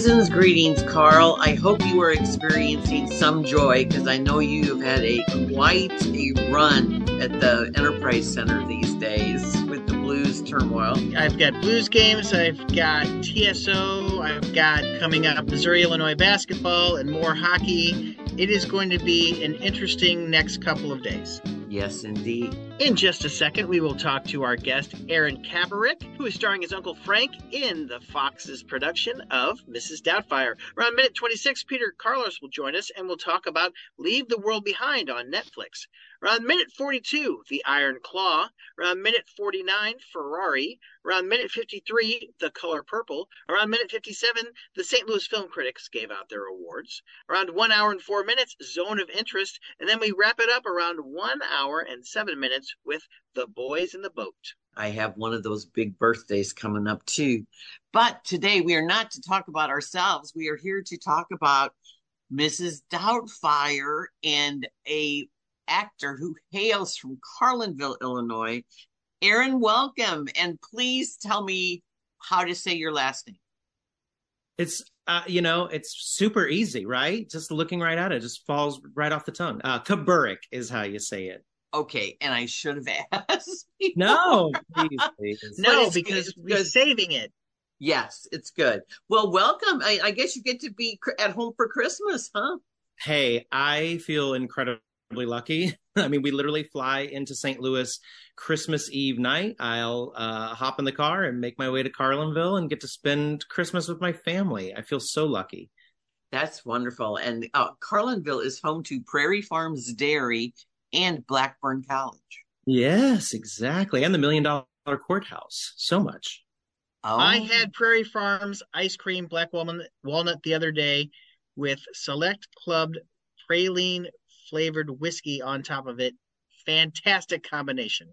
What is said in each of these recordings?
Season's greetings, Carl. I hope you are experiencing some joy because I know you've had a quite a run at the Enterprise Center these days with the blues turmoil. I've got blues games, I've got TSO, I've got coming up Missouri Illinois basketball and more hockey. It is going to be an interesting next couple of days. Yes, indeed. In just a second, we will talk to our guest, Aaron Kaburick, who is starring as Uncle Frank in the Fox's production of Mrs. Doubtfire. Around minute 26, Peter Carlos will join us and we'll talk about Leave the World Behind on Netflix. Around minute 42, The Iron Claw. Around minute 49, Ferrari. Around minute 53, The Color Purple. Around minute 57, the St. Louis Film Critics gave out their awards. Around one hour and four minutes, Zone of Interest. And then we wrap it up around one hour and seven minutes with The Boys in the Boat. I have one of those big birthdays coming up too. But today we are not to talk about ourselves. We are here to talk about Mrs. Doubtfire and a actor who hails from Carlinville, Illinois. Aaron, welcome. And please tell me how to say your last name. It's uh, you know, it's super easy, right? Just looking right at it, just falls right off the tongue. Uh Kaburick is how you say it. Okay, and I should have asked. No, please, please. No, because it's we're saving it. Yes, it's good. Well, welcome. I, I guess you get to be cr- at home for Christmas, huh? Hey, I feel incredibly lucky. I mean, we literally fly into St. Louis Christmas Eve night. I'll uh, hop in the car and make my way to Carlinville and get to spend Christmas with my family. I feel so lucky. That's wonderful. And uh, Carlinville is home to Prairie Farms Dairy and Blackburn College. Yes, exactly. And the Million Dollar Courthouse. So much. Oh, I had Prairie Farms ice cream black walnut, walnut the other day with select clubbed praline flavored whiskey on top of it. Fantastic combination.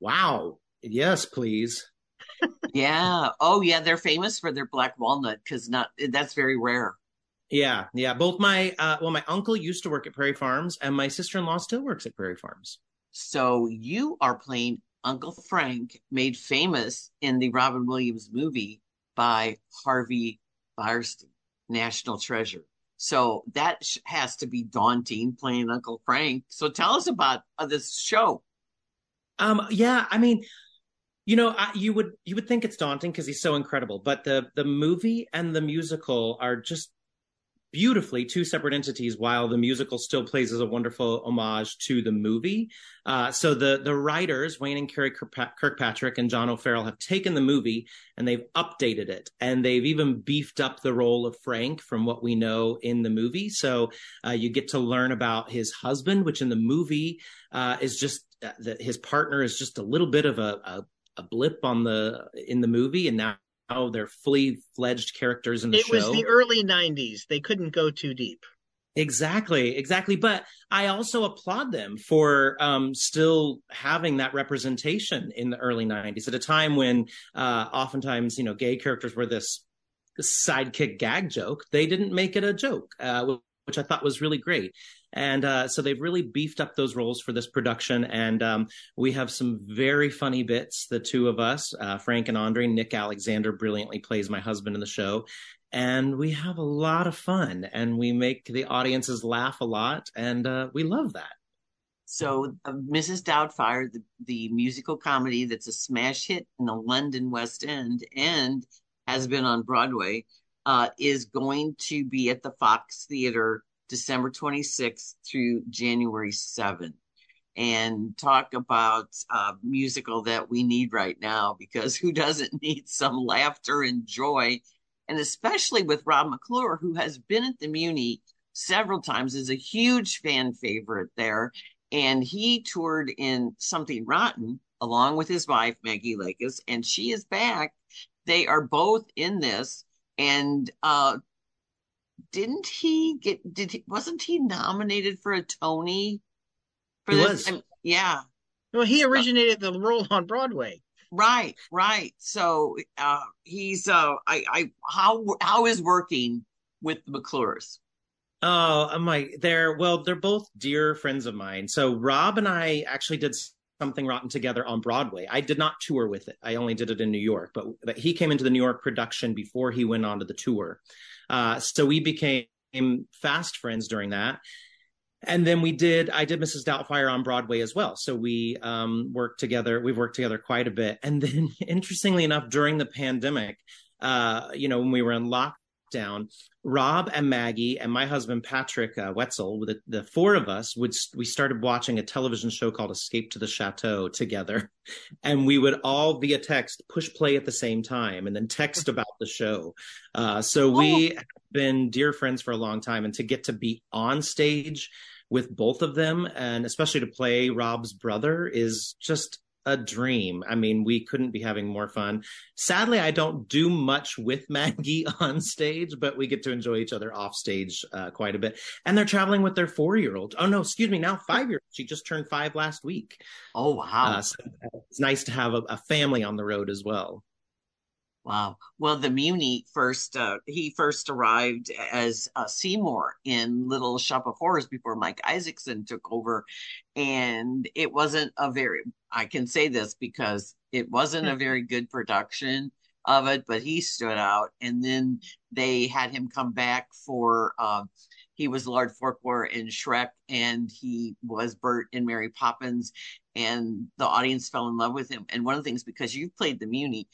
Wow. Yes, please. yeah. Oh, yeah. They're famous for their black walnut because not that's very rare. Yeah, yeah. Both my uh well, my uncle used to work at Prairie Farms and my sister-in-law still works at Prairie Farms. So you are playing Uncle Frank, made famous in the Robin Williams movie by Harvey Fierstein, National Treasure. So that has to be daunting playing Uncle Frank. So tell us about uh, this show. Um yeah, I mean, you know, I, you would you would think it's daunting because he's so incredible, but the the movie and the musical are just beautifully two separate entities while the musical still plays as a wonderful homage to the movie. Uh, so the the writers wayne and karey kirkpatrick and john o'farrell have taken the movie and they've updated it. And they've even beefed up the role of frank from what we know in the movie. So uh, you get to learn about his husband which in the movie uh, is just uh, that his partner is just a little bit of a, a a blip on the in the movie. And now now they're fully fledged characters in the It show. It was the early 90s. They couldn't go too deep. Exactly, exactly. But I also applaud them for um, still having that representation in the early '90s at a time when, uh, oftentimes, you know, gay characters were this, this sidekick gag joke. They didn't make it a joke, uh, which I thought was really great. And uh, so they've really beefed up those roles for this production. And um, we have some very funny bits. The two of us, uh, Frank and Andre, Nick Alexander brilliantly plays my husband in the show and we have a lot of fun and we make the audiences laugh a lot and uh, we love that So, uh, Mrs. Doubtfire, the, the musical comedy that's a smash hit in the London West End and has been on Broadway, uh, is going to be at the Fox Theater December 26th through January 7th. And talk about a musical that we need right now because who doesn't need some laughter and joy? And especially with Rob McClure, who has been at the Muny several times, is a huge fan favorite there and he toured in Something Rotten along with his wife Maggie Lakis, and she is back. They are both in this, and uh, didn't he get? Did he, wasn't he nominated for a Tony? For He this? was. I'm- yeah, Well, he originated the role on Broadway. right, right. So uh, he's uh, I, I, how how is working with the McClures? oh my they're well they're both dear friends of mine so rob and i actually did Something Rotten together on Broadway. I did not tour with it. I only did it in New York, but, but he came into the New York production before he went on to the tour. Uh, so we became fast friends during that. And then we did i did mrs doubtfire on broadway as well. So we um, worked together we've worked together quite a bit. And then interestingly enough during the pandemic uh, you know when we were in lockdown rob and maggie and my husband patrick uh, wetzel the, the four of us would we started watching a television show called escape to the chateau together. And we would all via text push play at the same time and then text about the show. Uh, so we oh. have been dear friends for a long time. And to get to be on stage with both of them and especially to play Rob's brother is just a dream. I mean, we couldn't be having more fun. Sadly, I don't do much with Maggie on stage, but we get to enjoy each other off stage uh, quite a bit. And they're traveling with their four year old. Oh, no, excuse me, now five year old. She just turned five last week. Oh, wow. Uh, so it's nice to have a, a family on the road as well. Wow. Well, the Muny first, uh, he first arrived as uh, Seymour in Little Shop of Horrors before Mike Isaacson took over. And it wasn't a very, I can say this because it wasn't a very good production of it, but he stood out. And then they had him come back for, uh, he was Lord Farquaad in Shrek and he was Bert in Mary Poppins. And the audience fell in love with him. And one of the things, because you've played the Muny,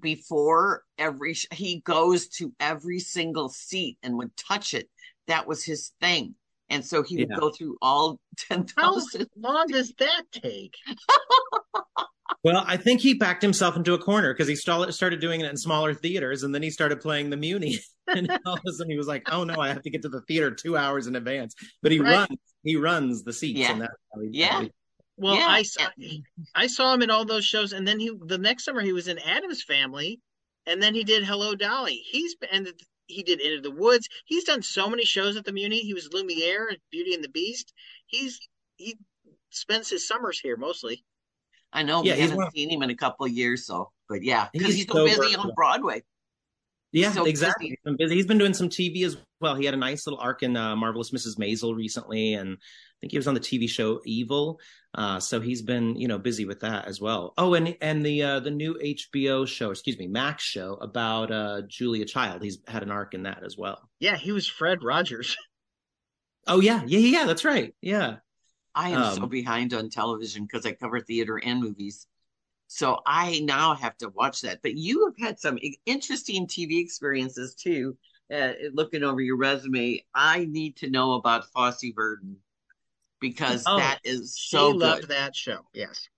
before every he goes to every single seat and would touch it. That was his thing. And so he would go through all 10,000 how long does that take? Well i think he backed himself into a corner because he started doing it in smaller theaters and then he started playing the muny and all of a sudden he was like oh no i have to get to the theater two hours in advance. But he right. runs he runs the seats yeah. and he yeah well, yeah. I saw I saw him in all those shows, and then he the next summer he was in Addams Family, and then he did Hello Dolly. He's and he did Into the Woods. He's done so many shows at the Muny. He was Lumiere, Beauty and the Beast. He's he spends his summers here mostly. I know. Yeah, we haven't one, seen him in a couple of years, so but yeah, because he's, he's, so busy on Broadway. Yeah, so exactly. Busy. He's been busy. He's been doing some TV as well. He had a nice little arc in uh, Marvelous Mrs. Maisel recently, and I think he was on the TV show Evil. Uh, so he's been, you know, busy with that as well. Oh, and and the uh, the new HBO show, excuse me, Max show about uh, Julia Child. He's had an arc in that as well. Yeah, he was Fred Rogers. oh yeah, yeah, yeah. That's right. Yeah. I am um, so behind on television because I cover theater and movies. So I now have to watch that. But you have had some interesting TV experiences too. Uh, looking over your resume, I need to know about Fosse Verdon because oh, that is so she loved that show. Yes.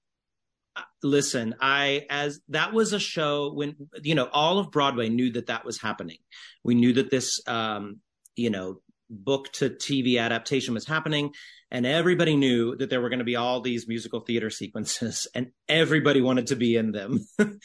Uh, listen, I as that was a show when you know all of Broadway knew that that was happening. We knew that this um, you know book to TV adaptation was happening, and everybody knew that there were going to be all these musical theater sequences, and everybody wanted to be in them.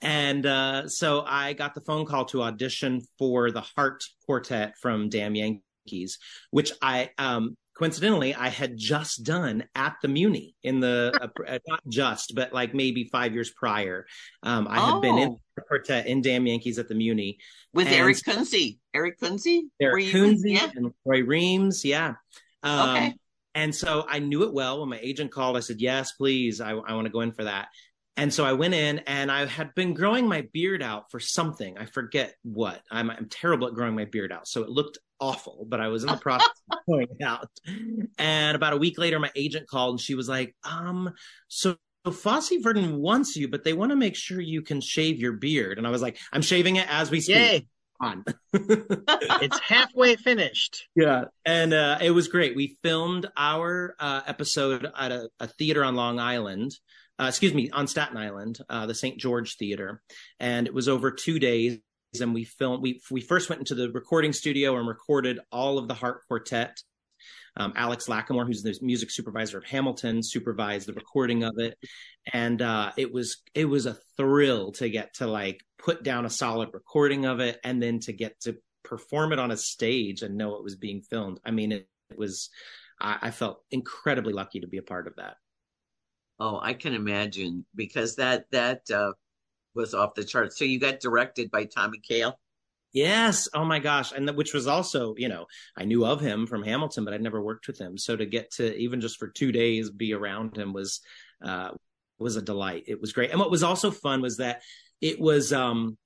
and uh, so I got the phone call to audition for the Heart Quartet from Damn Yankees, which I um, coincidentally I had just done at the Muny in the uh, not just but like maybe five years prior. Um, I had been in oh. in Damn Yankees at the Muny with and Eric Kunze. Eric Kunze, Eric Kunze yeah. and Roy Reams, yeah. Um, okay. And so I knew it well. When my agent called, I said, "Yes, please. I, I want to go in for that." And so I went in and I had been growing my beard out for something. I forget what. I'm, I'm terrible at growing my beard out. So it looked awful, but I was in the process of growing it out. And about a week later, my agent called and she was like, um, so so Fosse Verdon wants you, but they want to make sure you can shave your beard. And I was like, I'm shaving it as we speak. Yay. On. it's halfway finished. Yeah. And uh, it was great. We filmed our uh, episode at a, a, theater on Long Island uh, excuse me, on Staten Island, uh, the St. George Theater, and it was over two days. And we filmed. We we first went into the recording studio and recorded all of the Heart Quartet. Um, Alex Lacamoire, who's the music supervisor of Hamilton, supervised the recording of it, and uh, it was it was a thrill to get to like put down a solid recording of it, and then to get to perform it on a stage and know it was being filmed. I mean, it, it was. I, I felt incredibly lucky to be a part of that. Oh, I can imagine because that that uh, was off the charts. So you got directed by Tommy Kail. Yes. Oh my gosh. And which was also, you know, I knew of him from Hamilton, but I'd never worked with him. So to get to even just for two days be around him was uh was a delight. It was great. And what was also fun was that it was um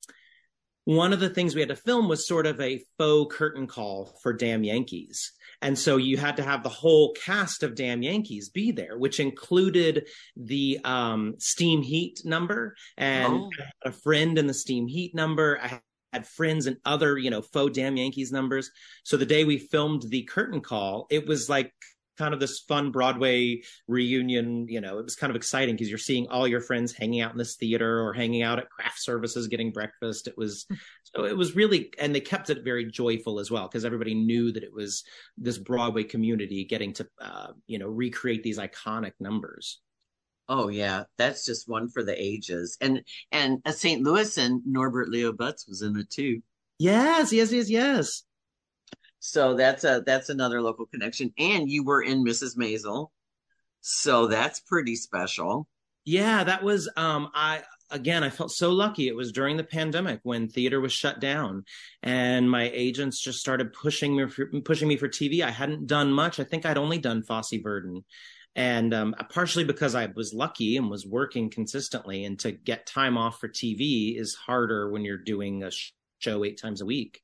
one of the things we had to film was sort of a faux curtain call for Damn Yankees. And so you had to have the whole cast of Damn Yankees be there, which included the um, Steam Heat number. And Oh. a friend in the Steam Heat number. I had friends and other, you know, faux Damn Yankees numbers. So the day we filmed the curtain call, it was like kind of this fun Broadway reunion. You know, it was kind of exciting because you're seeing all your friends hanging out in this theater or hanging out at craft services getting breakfast. It was so it was really, and they kept it very joyful as well because everybody knew that it was this Broadway community getting to, uh, you know, recreate these iconic numbers. Oh yeah, that's just one for the ages. And and a St. Louis and Norbert Leo Butz was in it too. Yes, yes, yes, yes. So that's a that's another local connection. And you were in Mrs. Maisel. So that's pretty special. Yeah, that was um I again I felt so lucky. It was during the pandemic when theater was shut down and my agents just started pushing me for, pushing me for TV. I hadn't done much. I think I'd only done Fosse Verdon. And um, partially because I was lucky and was working consistently, and to get time off for TV is harder when you're doing a sh- show eight times a week.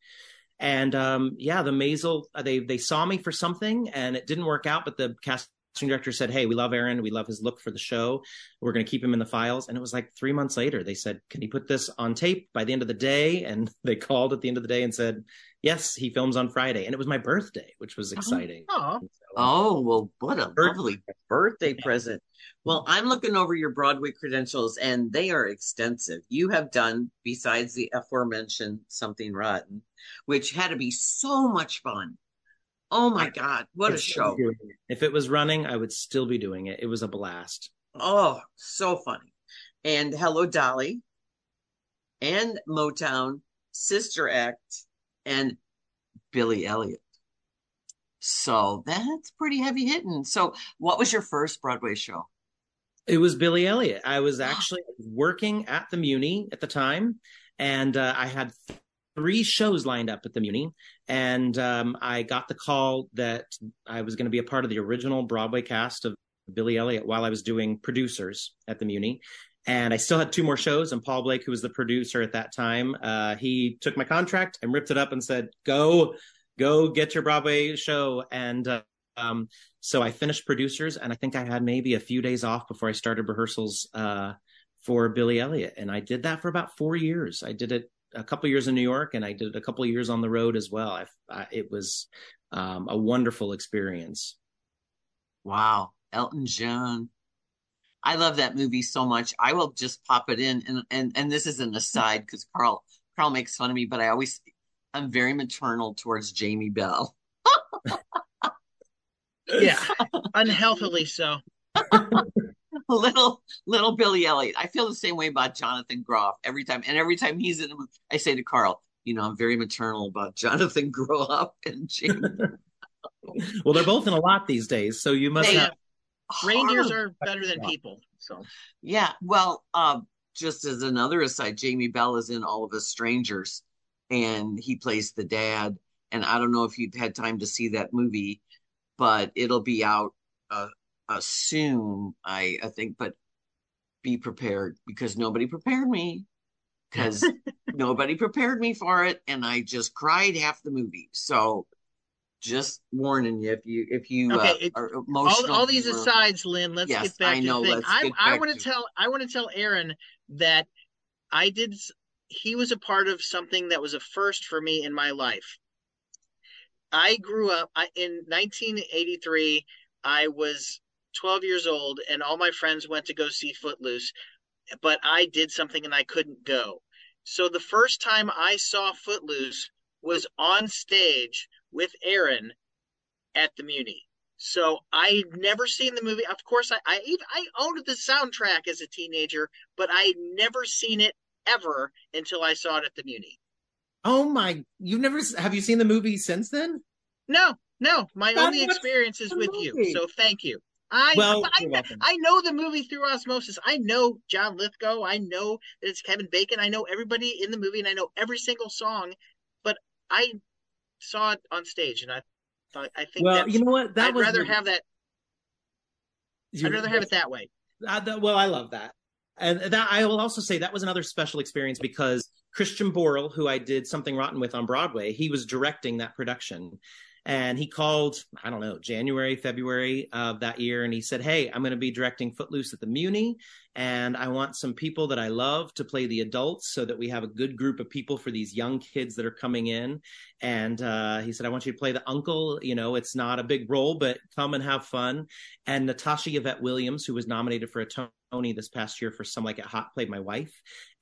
And um, yeah, the Maisel they they saw me for something, and it didn't work out. But the casting director said, "Hey, we love Aaron. We love his look for the show. We're going to keep him in the files." And it was like three months later, they said, "Can you put this on tape by the end of the day?" And they called at the end of the day and said, "Yes, he films on Friday." And it was my birthday, which was oh, exciting. Oh, Oh, well, what a Birth- lovely birthday present. Well, I'm looking over your Broadway credentials and they are extensive. You have done, besides the aforementioned Something Rotten, which had to be so much fun. Oh my God, what a I'd show. it. If it was running, I would still be doing it. It was a blast. Oh, so funny. And Hello Dolly and Motown, Sister Act, and Billy Elliot. So that's pretty heavy hitting. So, what was your first Broadway show? It was Billy Elliot. I was actually working at the Muny at the time, and uh, I had th- three shows lined up at the Muny, and um, I got the call that I was going to be a part of the original Broadway cast of Billy Elliot while I was doing producers at the Muny. And I still had two more shows, and Paul Blake, who was the producer at that time, uh, he took my contract and ripped it up and said, "Go, go, get your Broadway show." And uh, um, so I finished producers, and I think I had maybe a few days off before I started rehearsals uh, for Billy Elliot, and I did that for about four years. I did it a couple years in New York, and I did a couple years on the road as well. I, I, it was um, a wonderful experience. Wow, Elton John. I love that movie so much. I will just pop it in, and and and this is an aside because Carl Carl makes fun of me, but I always I'm very maternal towards Jamie Bell. yeah, unhealthily so. little little Billy Elliot. I feel the same way about Jonathan Groff every time, and every time he's in, a movie, I say to Carl, you know, I'm very maternal about Jonathan Groff and Jamie. Well, they're both in a lot these days, so you must They- have. Reindeers are better than people. So Yeah, well, uh, just as another aside, Jamie Bell is in All of Us Strangers, and he plays the dad. And I don't know if you've had time to see that movie, but it'll be out uh, uh, soon, I I think. But be prepared because nobody prepared me, because nobody prepared me for it, and I just cried half the movie. So, just warning you if you if you Okay, uh, it- are all, emotional, all these or- asides, Lynn. Let's Yes, get back I to know, the thing. I, I want to- to tell I want to tell Aaron that I did. He was a part of something that was a first for me in my life. I grew up I, in 1983. I was 12 years old, and all my friends went to go see Footloose, but I did something and I couldn't go. So the first time I saw Footloose was on stage with Aaron at the Muny. So I had never seen the movie. Of course, I I, even, I owned the soundtrack as a teenager, but I had never seen it ever until I saw it at the Muny. Oh my! You've never have you seen the movie since then? No, no, my God, only experience is with movie? you. So thank you. I Well, I. I know the movie through osmosis. I know John Lithgow. I know that it's Kevin Bacon. I know everybody in the movie, and I know every single song. But I saw it on stage, and I thought I think. Well, you know what? That I'd rather have that. I'd rather have it that way. Uh, well, I love that, and that I will also say that was another special experience because Christian Borle, who I did something rotten with on Broadway, he was directing that production, and he called, I don't know, January, February of that year, and he said, Hey, I'm going to be directing Footloose at the Muny, and I want some people that I love to play the adults so that we have a good group of people for these young kids that are coming in. And uh, he said, I want you to play the uncle. You know, it's not a big role, but come and have fun. And Natasha Yvette Williams, who was nominated for a Tony this past year for Some Like It Hot, played my wife.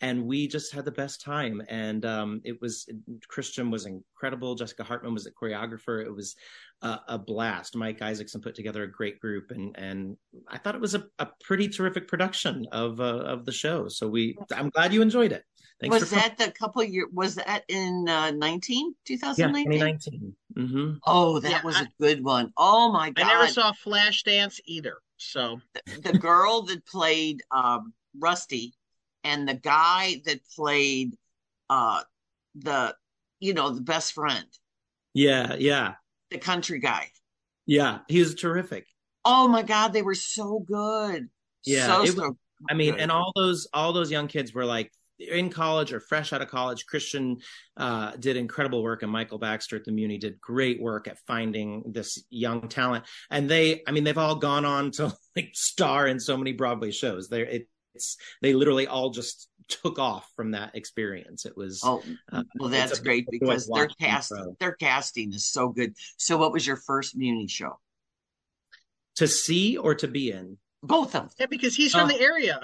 And we just had the best time. And um, it was, Christian was incredible. Jessica Hartman was the choreographer. It was uh, a blast. Mike Isaacson put together a great group. And, and I thought it was a, a pretty terrific production of, uh, of the show. So we, I'm glad you enjoyed it. Thanks was that the couple year? Was that in uh, 19, 2019? Yeah, 2019. Mm-hmm. Oh, that yeah, was I, a good one. Oh my god! I never saw Flashdance either. So the, the girl that played um, Rusty and the guy that played uh, the you know the best friend. Yeah, yeah. The country guy. Yeah, he was terrific. Oh my god, they were so good. Yeah, so, it was, so I mean, and all those all those young kids were like in college or fresh out of college. Christian uh, did incredible work, and Michael Baxter at the Muny did great work at finding this young talent. And they, I mean, they've all gone on to like star in so many Broadway shows. They, it, it's they literally all just took off from that experience. It was oh uh, well, that's great because their cast their casting is so good. So, what was your first Muny show? To see or to be in? Both of them. Yeah, because he's from uh, the area.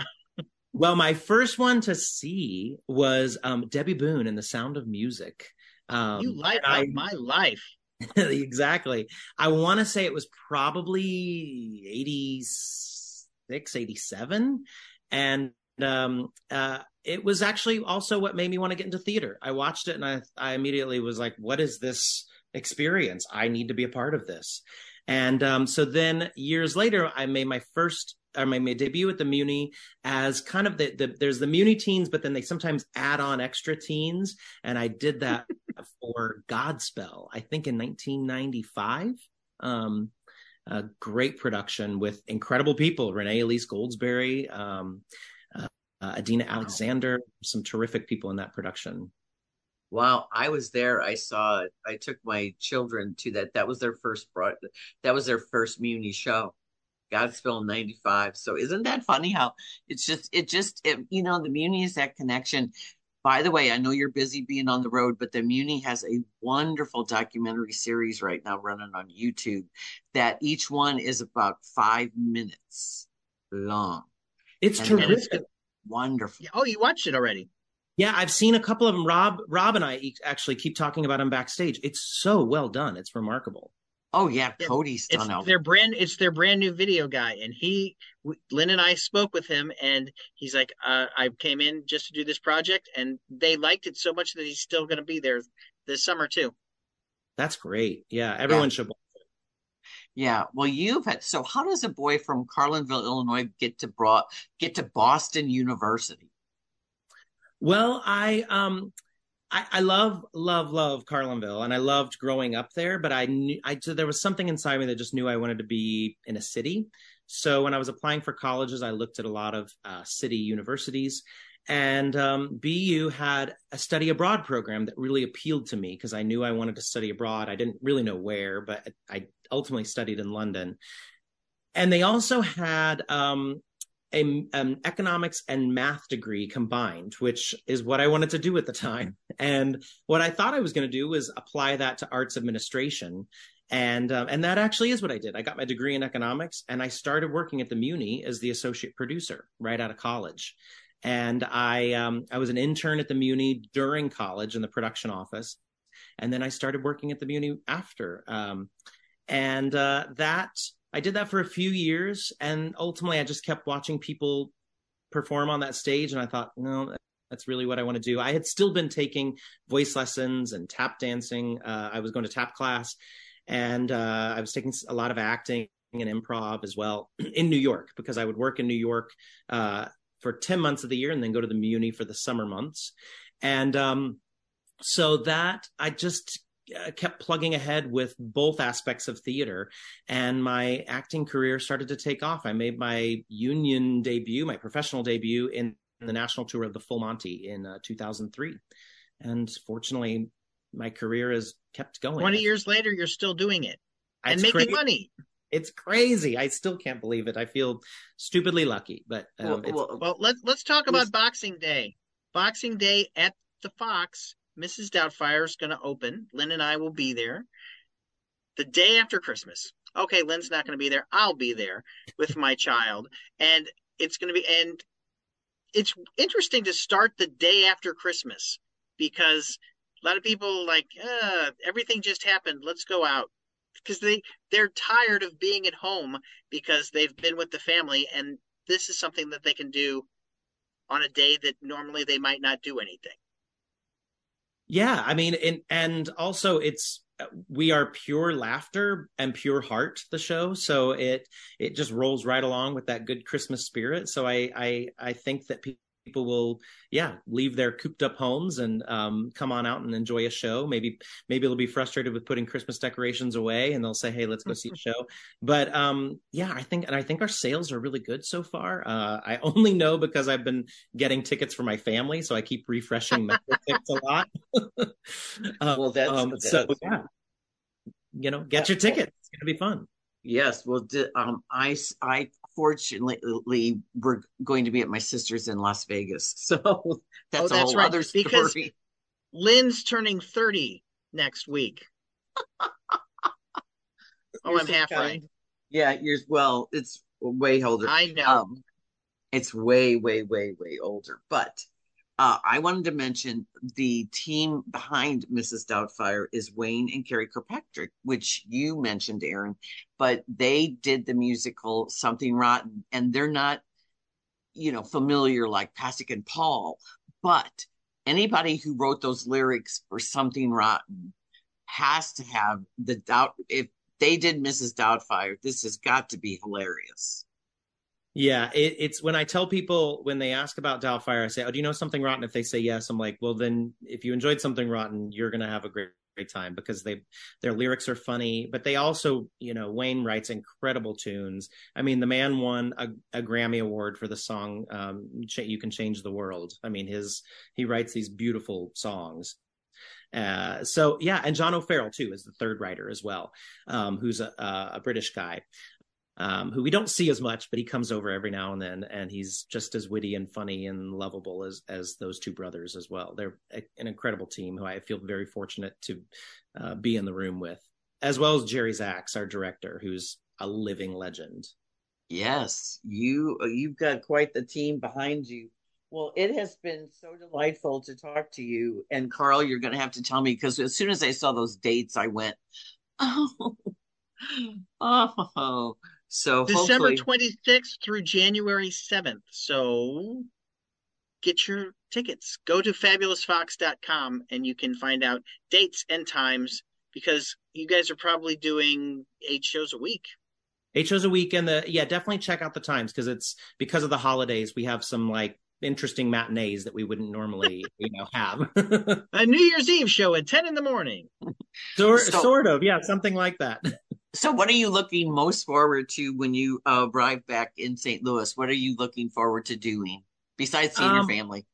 Well, my first one to see was um, Debby Boone in The Sound of Music. Um, you light up my life. exactly. I want to say it was probably 86, 87. And um, uh, it was actually also what made me want to get into theater. I watched it and I, I immediately was like, what is this experience? I need to be a part of this. And um, so then years later, I made my first or my, my debut at the Muny as kind of the, the there's the Muny teens, but then they sometimes add on extra teens, and I did that for Godspell, I think in 1995. Um, a great production with incredible people: Renee Elise Goldsberry, um, uh, uh, Adina Alexander, some terrific people in that production. Wow, I was there. I saw it. I took my children to that. That was their first broad. That was their first Muny show. Godspell 95. So isn't that funny how it's just, it just, it, you know, the Muny is that connection. By the way, I know you're busy being on the road, but the Muny has a wonderful documentary series right now running on YouTube that each one is about five minutes long. It's and terrific. It's wonderful. Oh, you watched it already. Yeah, I've seen a couple of them. Rob, Rob, and I actually keep talking about them backstage. It's so well done. It's remarkable. Oh yeah, Cody's it's done their brand. It's their brand new video guy, and he, Lynn and I spoke with him, and he's like, uh, "I came in just to do this project, and they liked it so much that he's still going to be there this summer too." That's great. Yeah, everyone yeah. should. Yeah, well, you've had. So, how does a boy from Carlinville, Illinois, get to brought get to Boston University? Well, I um I, I, love, love, love Carlinville, and I loved growing up there. But I knew, I so there was something inside me that just knew I wanted to be in a city. So when I was applying for colleges, I looked at a lot of uh, city universities, and um, BU had a study abroad program that really appealed to me because I knew I wanted to study abroad. I didn't really know where, but I ultimately studied in London. And they also had um, a, an economics and math degree combined, which is what I wanted to do at the time. And what I thought I was going to do was apply that to arts administration. And um, and that actually is what I did. I got my degree in economics, and I started working at the Muny as the associate producer right out of college. And I um, I was an intern at the Muny during college in the production office, and then I started working at the Muny after. Um, and uh, that I did that for a few years, and ultimately, I just kept watching people perform on that stage, and I thought, no, that's really what I want to do. I had still been taking voice lessons and tap dancing. Uh, I was going to tap class, and uh, I was taking a lot of acting and improv as well in New York because I would work in New York uh, for ten months of the year, and then go to the Muny for the summer months. And um, so that I just kept plugging ahead with both aspects of theater and my acting career started to take off. I made my union debut my professional debut in the national tour of the full monty in uh, 2003 and fortunately my career has kept going. 20 years later you're still doing it and it's making crazy. money. it's crazy. I still can't believe it. I feel stupidly lucky but um, well, well, well, let's let's talk about boxing day. Boxing day at the fox Mrs. Doubtfire is going to open. Lynn and I will be there the day after Christmas. Okay, Lynn's not going to be there. I'll be there with my child. And it's going to be, and it's interesting to start the day after Christmas because a lot of people like, uh, everything just happened. Let's go out because they they're tired of being at home because they've been with the family and this is something that they can do on a day that normally they might not do anything yeah i mean and and also it's uh, we are pure laughter and pure heart the show so it it just rolls right along with that good christmas spirit so i i i think that people people will yeah leave their cooped up homes and um, come on out and enjoy a show. Maybe maybe they'll be frustrated with putting christmas decorations away and they'll say hey let's go see a show. But um, yeah i think and i think our sales are really good so far. Uh, i only know because i've been getting tickets for my family so i keep refreshing my tickets a lot. Uh, well that's, um, that's so yeah. You know get your tickets. It's gonna be fun. Yes, well, um, I I fortunately we're going to be at my sister's in Las Vegas, so that's, oh, that's a whole right. other story. Because Lynn's turning thirty next week. oh, I'm half right. Yeah, you're well. It's way older. I know. Um, it's way, way, way, way older. But uh, I wanted to mention the team behind Mrs. Doubtfire is Wayne and Karey Kirkpatrick, which you mentioned, Aaron. But they did the musical Something Rotten, and they're not, you know, familiar like Pasek and Paul. But anybody who wrote those lyrics for Something Rotten has to have the doubt. If they did Mrs. Doubtfire, this has got to be hilarious. Yeah, it, it's when I tell people when they ask about Doubtfire, I say, "Oh, do you know something rotten?" If they say yes, I'm like, "Well, then if you enjoyed something rotten, you're gonna have a great, great time because they their lyrics are funny, but they also, you know, Wayne writes incredible tunes. I mean, the man won a, a Grammy award for the song um, "You Can Change the World." I mean, his he writes these beautiful songs. Uh, so yeah, and John O'Farrell too is the third writer as well, um, who's a, a, British guy um, who we don't see as much, but he comes over every now and then, and he's just as witty and funny and lovable as as those two brothers as well. They're a, an incredible team who I feel very fortunate to uh, be in the room with, as well as Jerry Zaks, our director, who's a living legend. Yes, you you've got quite the team behind you. Well, it has been so delightful to talk to you. And Carl, you're going to have to tell me because as soon as I saw those dates, I went, oh, oh, so December 26th through January 7th. So get your tickets. Go to fabulousfox.com and you can find out dates and times because you guys are probably doing eight shows a week. Eight shows a week and the yeah, definitely check out the times because it's because of the holidays. We have some like interesting matinees that we wouldn't normally you know have a new year's eve show at 10 in the morning sort, so, sort of yeah something like that so, what are you looking most forward to when you uh, arrive back in St. Louis? What are you looking forward to doing besides seeing um, your family?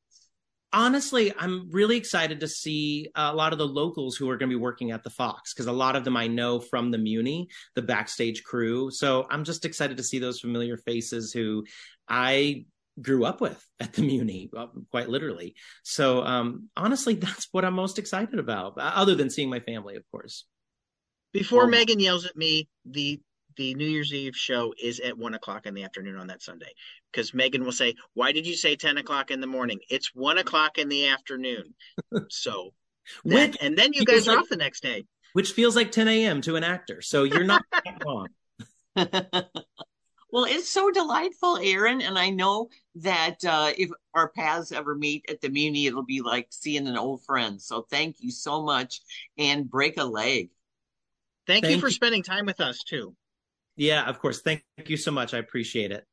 Honestly, I'm really excited to see a lot of the locals who are going to be working at the Fox because a lot of them I know from the Muny, the backstage crew. So I'm just excited to see those familiar faces who I grew up with at the Muny, uh, quite literally. So um, honestly, that's what I'm most excited about, other than seeing my family, of course. Before oh. Megan yells at me, the the New Year's Eve show is at one o'clock in the afternoon on that Sunday. Because Megan will say, Why did you say 10 o'clock in the morning? It's one o'clock in the afternoon. so, that, and then you guys are like, off the next day. Which feels like 10 a.m. to an actor. So you're not wrong. well, it's so delightful, Aaron. And I know that uh, if our paths ever meet at the Muny, it'll be like seeing an old friend. So thank you so much and break a leg. Thank, Thank you for you. spending time with us too. Yeah, of course. Thank you so much. I appreciate it.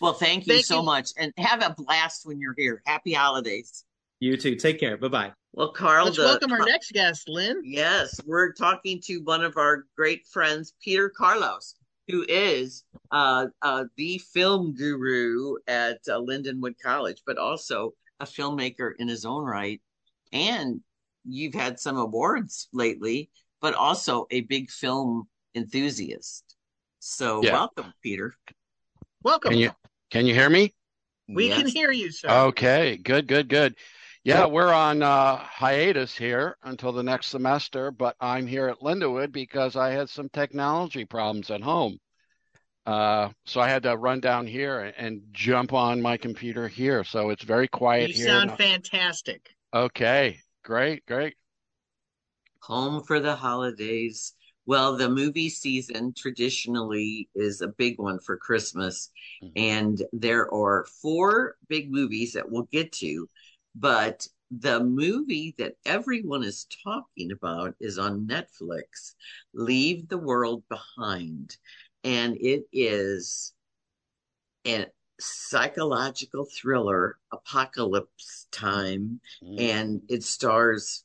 Well, thank you thank so you. much. And have a blast when you're here. Happy holidays. You too. Take care. Bye bye. Well, Carl, Let's the- welcome our next guest, Lynn. Yes, we're talking to one of our great friends, Peter Carlos, who is uh, uh, the film guru at uh, Lindenwood College, but also a filmmaker in his own right. And you've had some awards lately, but also a big film enthusiast. So Yeah. welcome, Peter. Welcome. Can you can you hear me? we can hear you, sir. Okay, good, good, good. Yeah, we're on uh, hiatus here until the next semester, but I'm here at Lindenwood because I had some technology problems at home. Uh, so I had to run down here and, and jump on my computer here. So it's very quiet you here. You sound now. fantastic. Okay, great, great. Home for the holidays. Well, the movie season traditionally is a big one for Christmas. Mhm. And there are four big movies that we'll get to. But the movie that everyone is talking about is on Netflix Leave the World Behind. And it is a psychological thriller, apocalypse time Mm. and it stars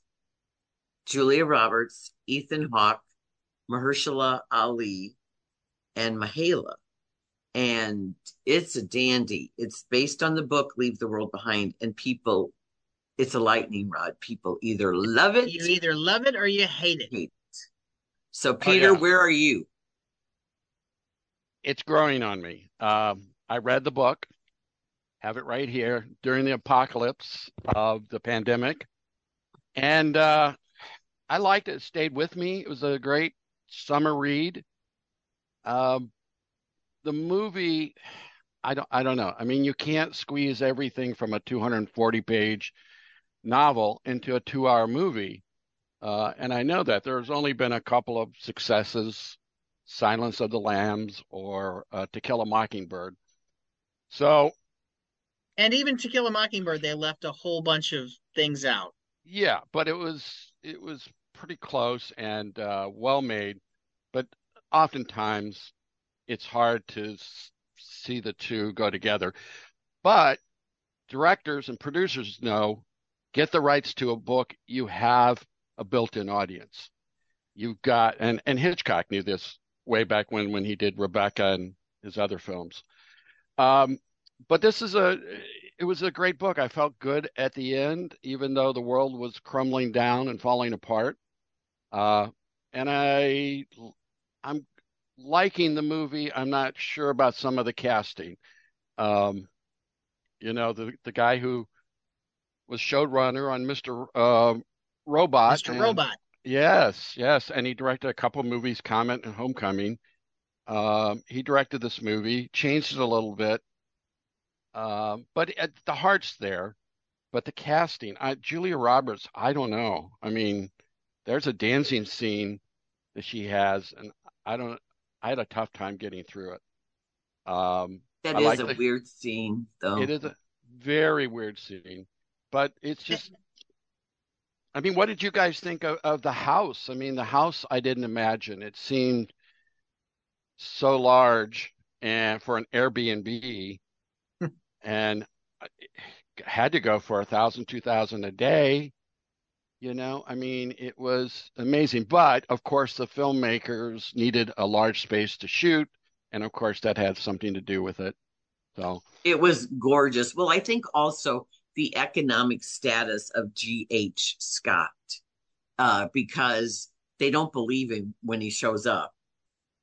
Julia Roberts, Ethan Hawke, Mahershala Ali, and Myha'la. And it's a dandy. It's based on the book Leave the World Behind, and people, it's a lightning rod. People either love it, You either love it or you hate it. hate it. So, Peter, yeah. where are you? It's growing on me. Um, I read the book, have it right here during the apocalypse of the pandemic, and uh, I liked it. It stayed with me. It was a great summer read. Um, the movie, I don't, I don't know. I mean, you can't squeeze everything from a 240 page novel into a two hour movie. Uh, and I know that there's only been a couple of successes Silence of the Lambs or uh, To Kill a Mockingbird. So, And even To Kill a Mockingbird, they left a whole bunch of things out. yeah, but it was it was pretty close and uh, well made, but oftentimes it's hard to see the two go together. But directors and producers know get the rights to a book, you have a built-in audience. You've got and and Hitchcock knew this way back when when he did Rebecca and his other films. Um, but this is a it was a great book. I felt good at the end, even though the world was crumbling down and falling apart. Uh, and I I'm liking the movie. I'm not sure about some of the casting. Um, you know, the the guy who was showrunner on Mr. Uh, Robot. Mr. and- Robot. Yes, yes, and he directed a couple movies, Comet and Homecoming. Um, he directed this movie, changed it a little bit, um, but at, the heart's there. But the casting, I, Julia Roberts, I don't know. I mean, there's a dancing scene that she has, and I don't. I had a tough time getting through it. Um, That I is like a the- weird scene, though. it is a very weird scene, but it's just. I mean, what did you guys think of, of the house? I mean, the house I didn't imagine. It seemed so large and for an Airbnb, and I- had to go for a thousand, two thousand a day. You know, I mean, it was amazing. But of course, the filmmakers needed a large space to shoot, and of course, that had something to do with it. So. It was gorgeous. Well, I think also the economic status of G.H. Scott, uh, because they don't believe him when he shows up.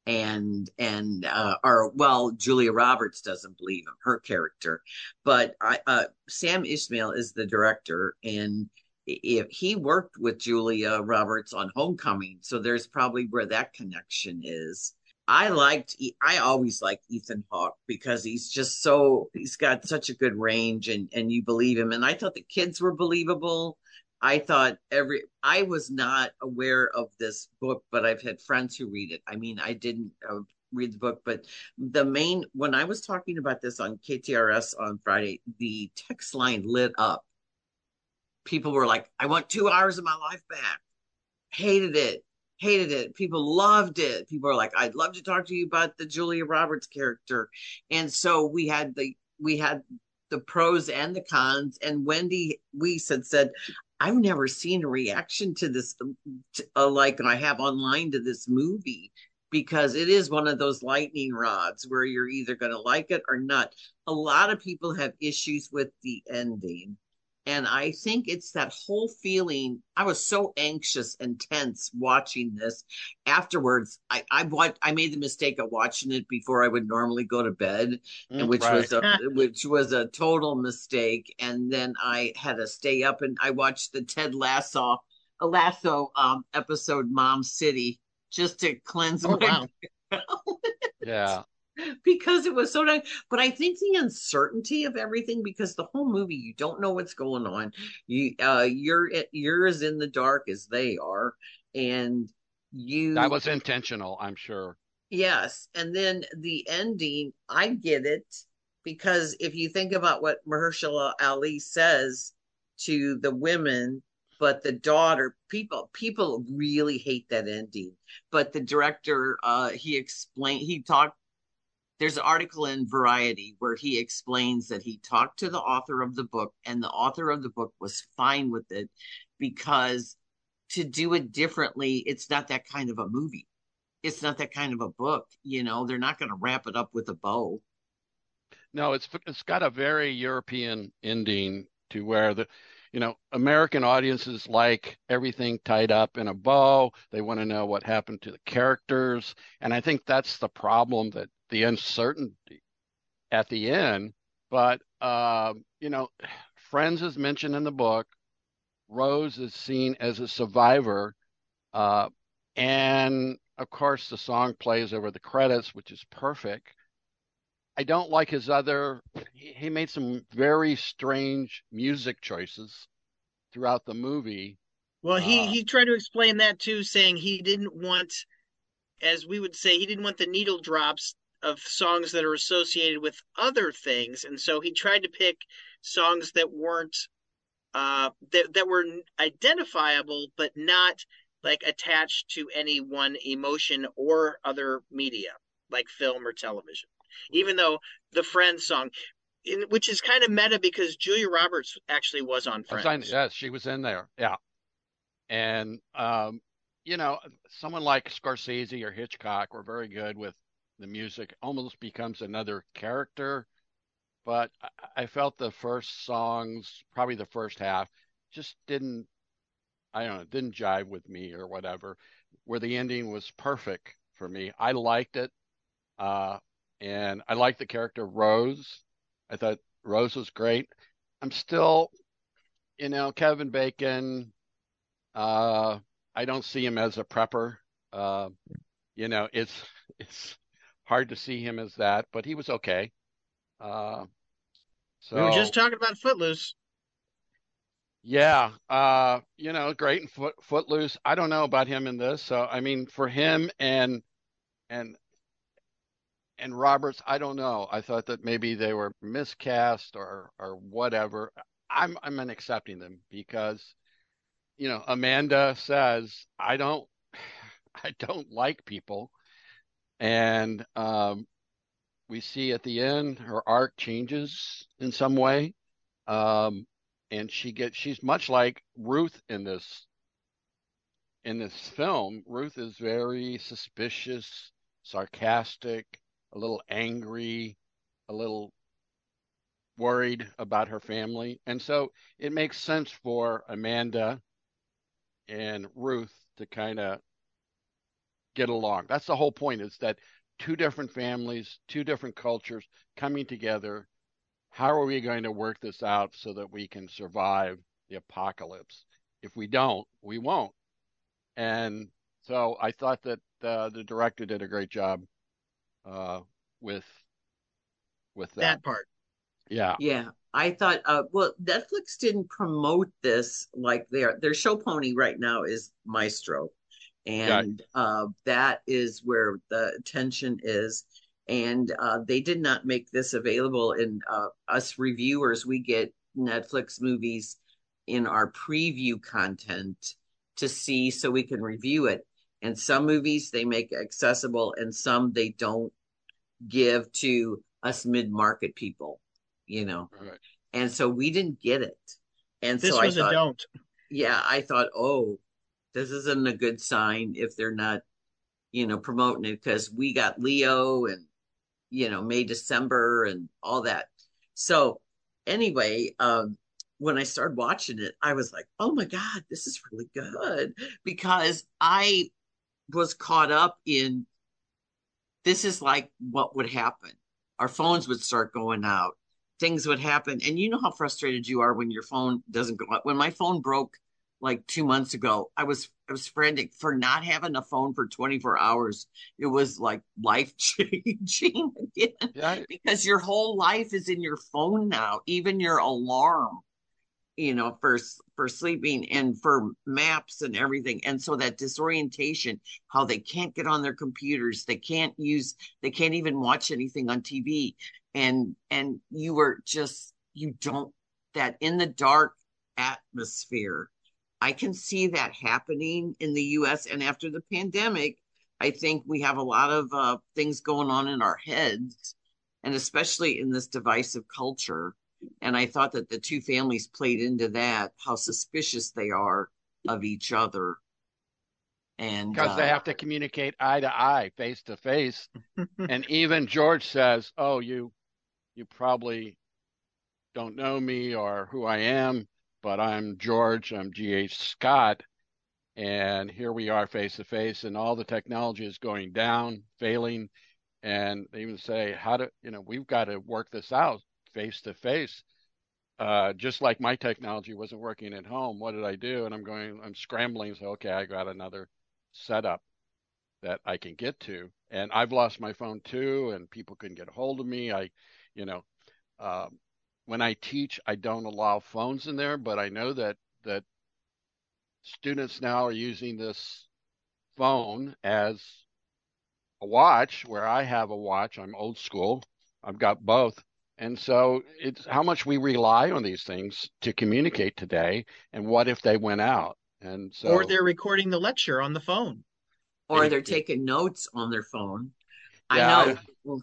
And, and, uh, or, well, Julia Roberts doesn't believe him, her character. But I, uh, Sam Esmail is the director, and if he worked with Julia Roberts on Homecoming, so there's probably where that connection is. I liked, I always liked Ethan Hawke because he's just so, he's got such a good range and, and you believe him. And I thought the kids were believable. I thought every, I was not aware of this book, but I've had friends who read it. I mean, I didn't uh, read the book, but the main, when I was talking about this on KTRS on Friday, the text line lit up. People were like, I want two hours of my life back. Hated it hated it. People loved it. People are like, I'd love to talk to you about the Julia Roberts character. And so we had the we had the pros and the cons. And Wendy Weiss had said, I've never seen a reaction to this uh, like I have online to this movie because it is one of those lightning rods where you're either going to like it or not. A lot of people have issues with the ending. And I think it's that whole feeling. I was so anxious and tense watching this. Afterwards, I I, I made the mistake of watching it before I would normally go to bed, mm, which right. was a which was a total mistake. And then I had to stay up and I watched the Ted Lasso Lasso um, episode, Mom City, just to cleanse oh, my. Wow. yeah, because it was so nice. But I think the uncertainty of everything, because the whole movie, you don't know what's going on. You uh you're you're as in the dark as they are. And you that was intentional, I'm sure. Yes. And then the ending, I get it. Because if you think about what Mahershala Ali says to the women but the daughter people people really hate that ending but the director uh he explained he talked there's an article in Variety where he explains that he talked to the author of the book and the author of the book was fine with it because to do it differently, it's not that kind of a movie. It's not that kind of a book. You know, they're not going to wrap it up with a bow. No, it's it's got a very European ending to where the you know, American audiences like everything tied up in a bow. They want to know what happened to the characters. And I think that's the problem that the uncertainty at the end. But, uh, you know, Friends is mentioned in the book. Rose is seen as a survivor. Uh, and of course, the song plays over the credits, which is perfect. I don't like his other. He made some very strange music choices throughout the movie. Well, he uh, he tried to explain that too, saying he didn't want, as we would say, he didn't want the needle drops of songs that are associated with other things, and so he tried to pick songs that weren't uh, that that were identifiable, but not like attached to any one emotion or other media, like film or television. Even though the Friends song, in, which is kind of meta because Julia Roberts actually was on Friends. Yes, she was in there. Yeah, and um, you know, someone like Scorsese or Hitchcock were very good with the music. Almost becomes another character. But I felt the first songs, probably the first half, just didn't. I don't know, didn't jive with me or whatever. Where the ending was perfect for me. I liked it. Uh, and I like the character Rose. I thought Rose was great. I'm still, you know, Kevin Bacon. Uh, I don't see him as a prepper. Uh, you know, it's it's hard to see him as that, but he was okay. Uh, so we were just talking about Footloose. Yeah, uh, you know, great in foot, Footloose. I don't know about him in this, so I mean, for him and and and Roberts, I don't know. I thought that maybe they were miscast or or whatever. I'm I'm accepting them because, you know, Amanda says I don't I don't like people, and um, we see at the end her arc changes in some way, um, and she gets she's much like Ruth in this in this film. Ruth is very suspicious, sarcastic a little angry, a little worried about her family. And so it makes sense for Amanda and Ruth to kind of get along. That's the whole point is that two different families, two different cultures coming together. How are we going to work this out so that we can survive the apocalypse? If we don't, we won't. And so I thought that uh, the director did a great job uh, with with that. that part. Yeah. Yeah. I thought uh well Netflix didn't promote this like their their show pony right now is Maestro. And uh that is where the attention is. And uh they did not make this available in uh us reviewers we get Netflix movies in our preview content to see so we can review it. And some movies they make accessible and some they don't give to us mid market people. you know. Right. And so we didn't get it. And This so I was thought, a don't. yeah, I thought, oh, this isn't a good sign if they're not, you know, promoting it because we got Leo and, you know, May, December and all that. So anyway, um, when I started watching it, I was like, oh my God, this is really good because I was caught up in this is like what would happen. Our phones would start going out, things would happen. And you know how frustrated you are when your phone doesn't go out. When my phone broke like two months ago, I was I was frantic for not having a phone for 24 hours. It was like life changing again Yeah, because your whole life is in your phone now, even your alarm you know for for sleeping and for maps and everything and so that disorientation how they can't get on their computers they can't use they can't even watch anything on tv and and you were just you don't that in the dark atmosphere i can see that happening in the us and after the pandemic i think we have a lot of uh, things going on in our heads and especially in this divisive culture and I thought that the two families played into that, how suspicious they are of each other. And because they uh, have to communicate eye to eye, face to face. And even George says, "Oh, you, you probably don't know me or who I am, but I'm George. I'm G.H. Scott, and here we are face to face, and all the technology is going down, failing, and they even say, how do you know? We've got to work this out face to face." Uh, just like my technology wasn't working at home, what did I do? And I'm going, I'm scrambling. So, okay, I got another setup that I can get to. And I've lost my phone too, and people couldn't get a hold of me. I, you know, uh, when I teach, I don't allow phones in there, but I know that that students now are using this phone as a watch, where I have a watch. I'm old school. I've got both. And so it's how much we rely on these things to communicate today. And what if they went out? And so, Or they're recording the lecture on the phone. or they're taking notes on their phone. Yeah, I know. Well,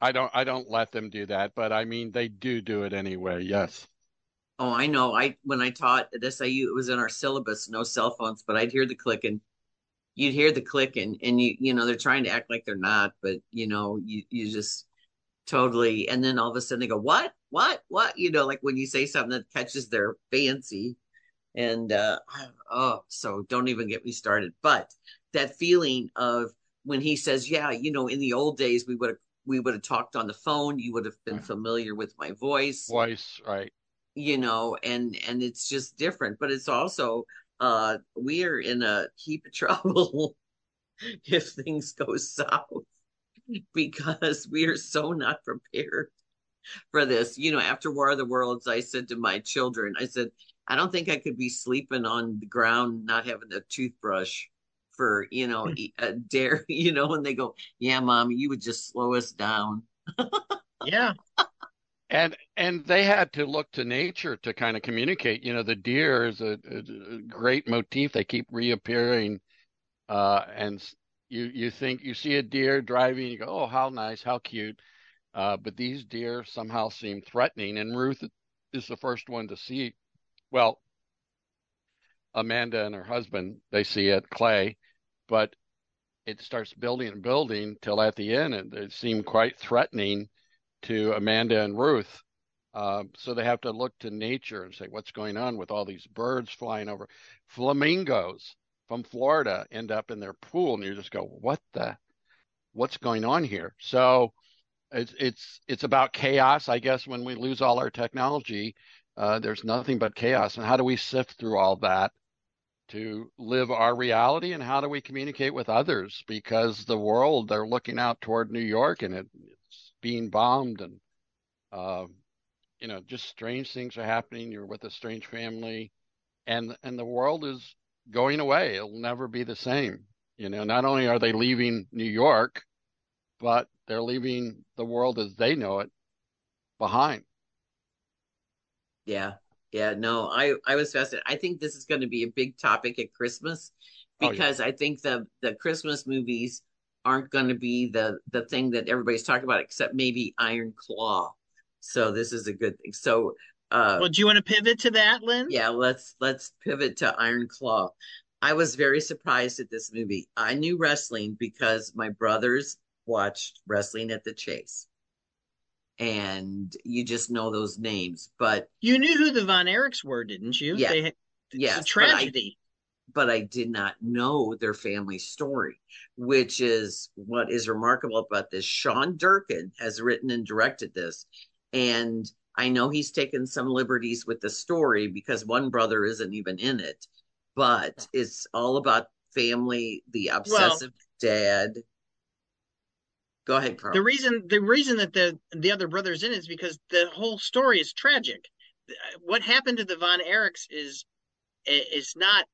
I don't I don't let them do that, but I mean they do do it anyway. Yes. oh, I know. I when I taught at SIU, it was in our syllabus, no cell phones, but I'd hear the clicking. You'd hear the clicking, and you you know they're trying to act like they're not, but you know you you just totally. And then all of a sudden they go, "What? What? What?" You know, like when you say something that catches their fancy, and uh oh so don't even get me started but that feeling of when he says yeah you know in the old days we would have we would have talked on the phone you would have been familiar with my voice Voice, right. you know and and it's just different but it's also uh we are in a heap of trouble if things go south because we are so not prepared for this. You know, after War of the Worlds, I said to my children, I said, I don't think I could be sleeping on the ground not having a toothbrush for, you know, a dare, you know, and they go, Yeah, mom, you would just slow us down. Yeah. And and they had to look to nature to kind of communicate. You know, the deer is a, a great motif. They keep reappearing, uh, and you you think you see a deer driving, you go, oh, how nice, how cute. Uh, but these deer somehow seem threatening, and Ruth is the first one to see. Well, Amanda and her husband they see it, Clay, but it starts building and building till at the end, and it seemed quite threatening to Amanda and Ruth. Uh, so they have to look to nature and say, what's going on with all these birds flying over? Flamingos from Florida end up in their pool, and you just go, what the, what's going on here? So it's it's it's about chaos, I guess. When we lose all our technology, uh, there's nothing but chaos. And how do we sift through all that to live our reality? And how do we communicate with others? Because the world, they're looking out toward New York, and it, it's being bombed, and uh, you know, just strange things are happening. You're with a strange family, and and the world is going away. It'll never be the same. You know, not only are they leaving New York, but they're leaving the world as they know it behind. Yeah. Yeah. No, I, I was fascinated. I think this is going to be a big topic at Christmas Oh, yeah. because I think the, the Christmas movies aren't going to be the, the thing that everybody's talking about, except maybe Iron Claw. So this is a good thing. So uh Well, do you want to pivot to that, Lynn? yeah, let's let's pivot to Iron Claw. I was very surprised at this movie. I knew wrestling because my brothers watched wrestling at the Chase. And you just know those names, but You knew who the Von Erichs were, didn't you? Yeah. They, yes, a but I- tragedy. but I did not know their family story, which is what is remarkable about this. Sean Durkin has written and directed this, and I know he's taken some liberties with the story because one brother isn't even in it, but it's all about family, the obsessive dad. Go ahead, Carl. The reason the reason that the the other brother's in is because the whole story is tragic. What happened to the Von Erichs is is not.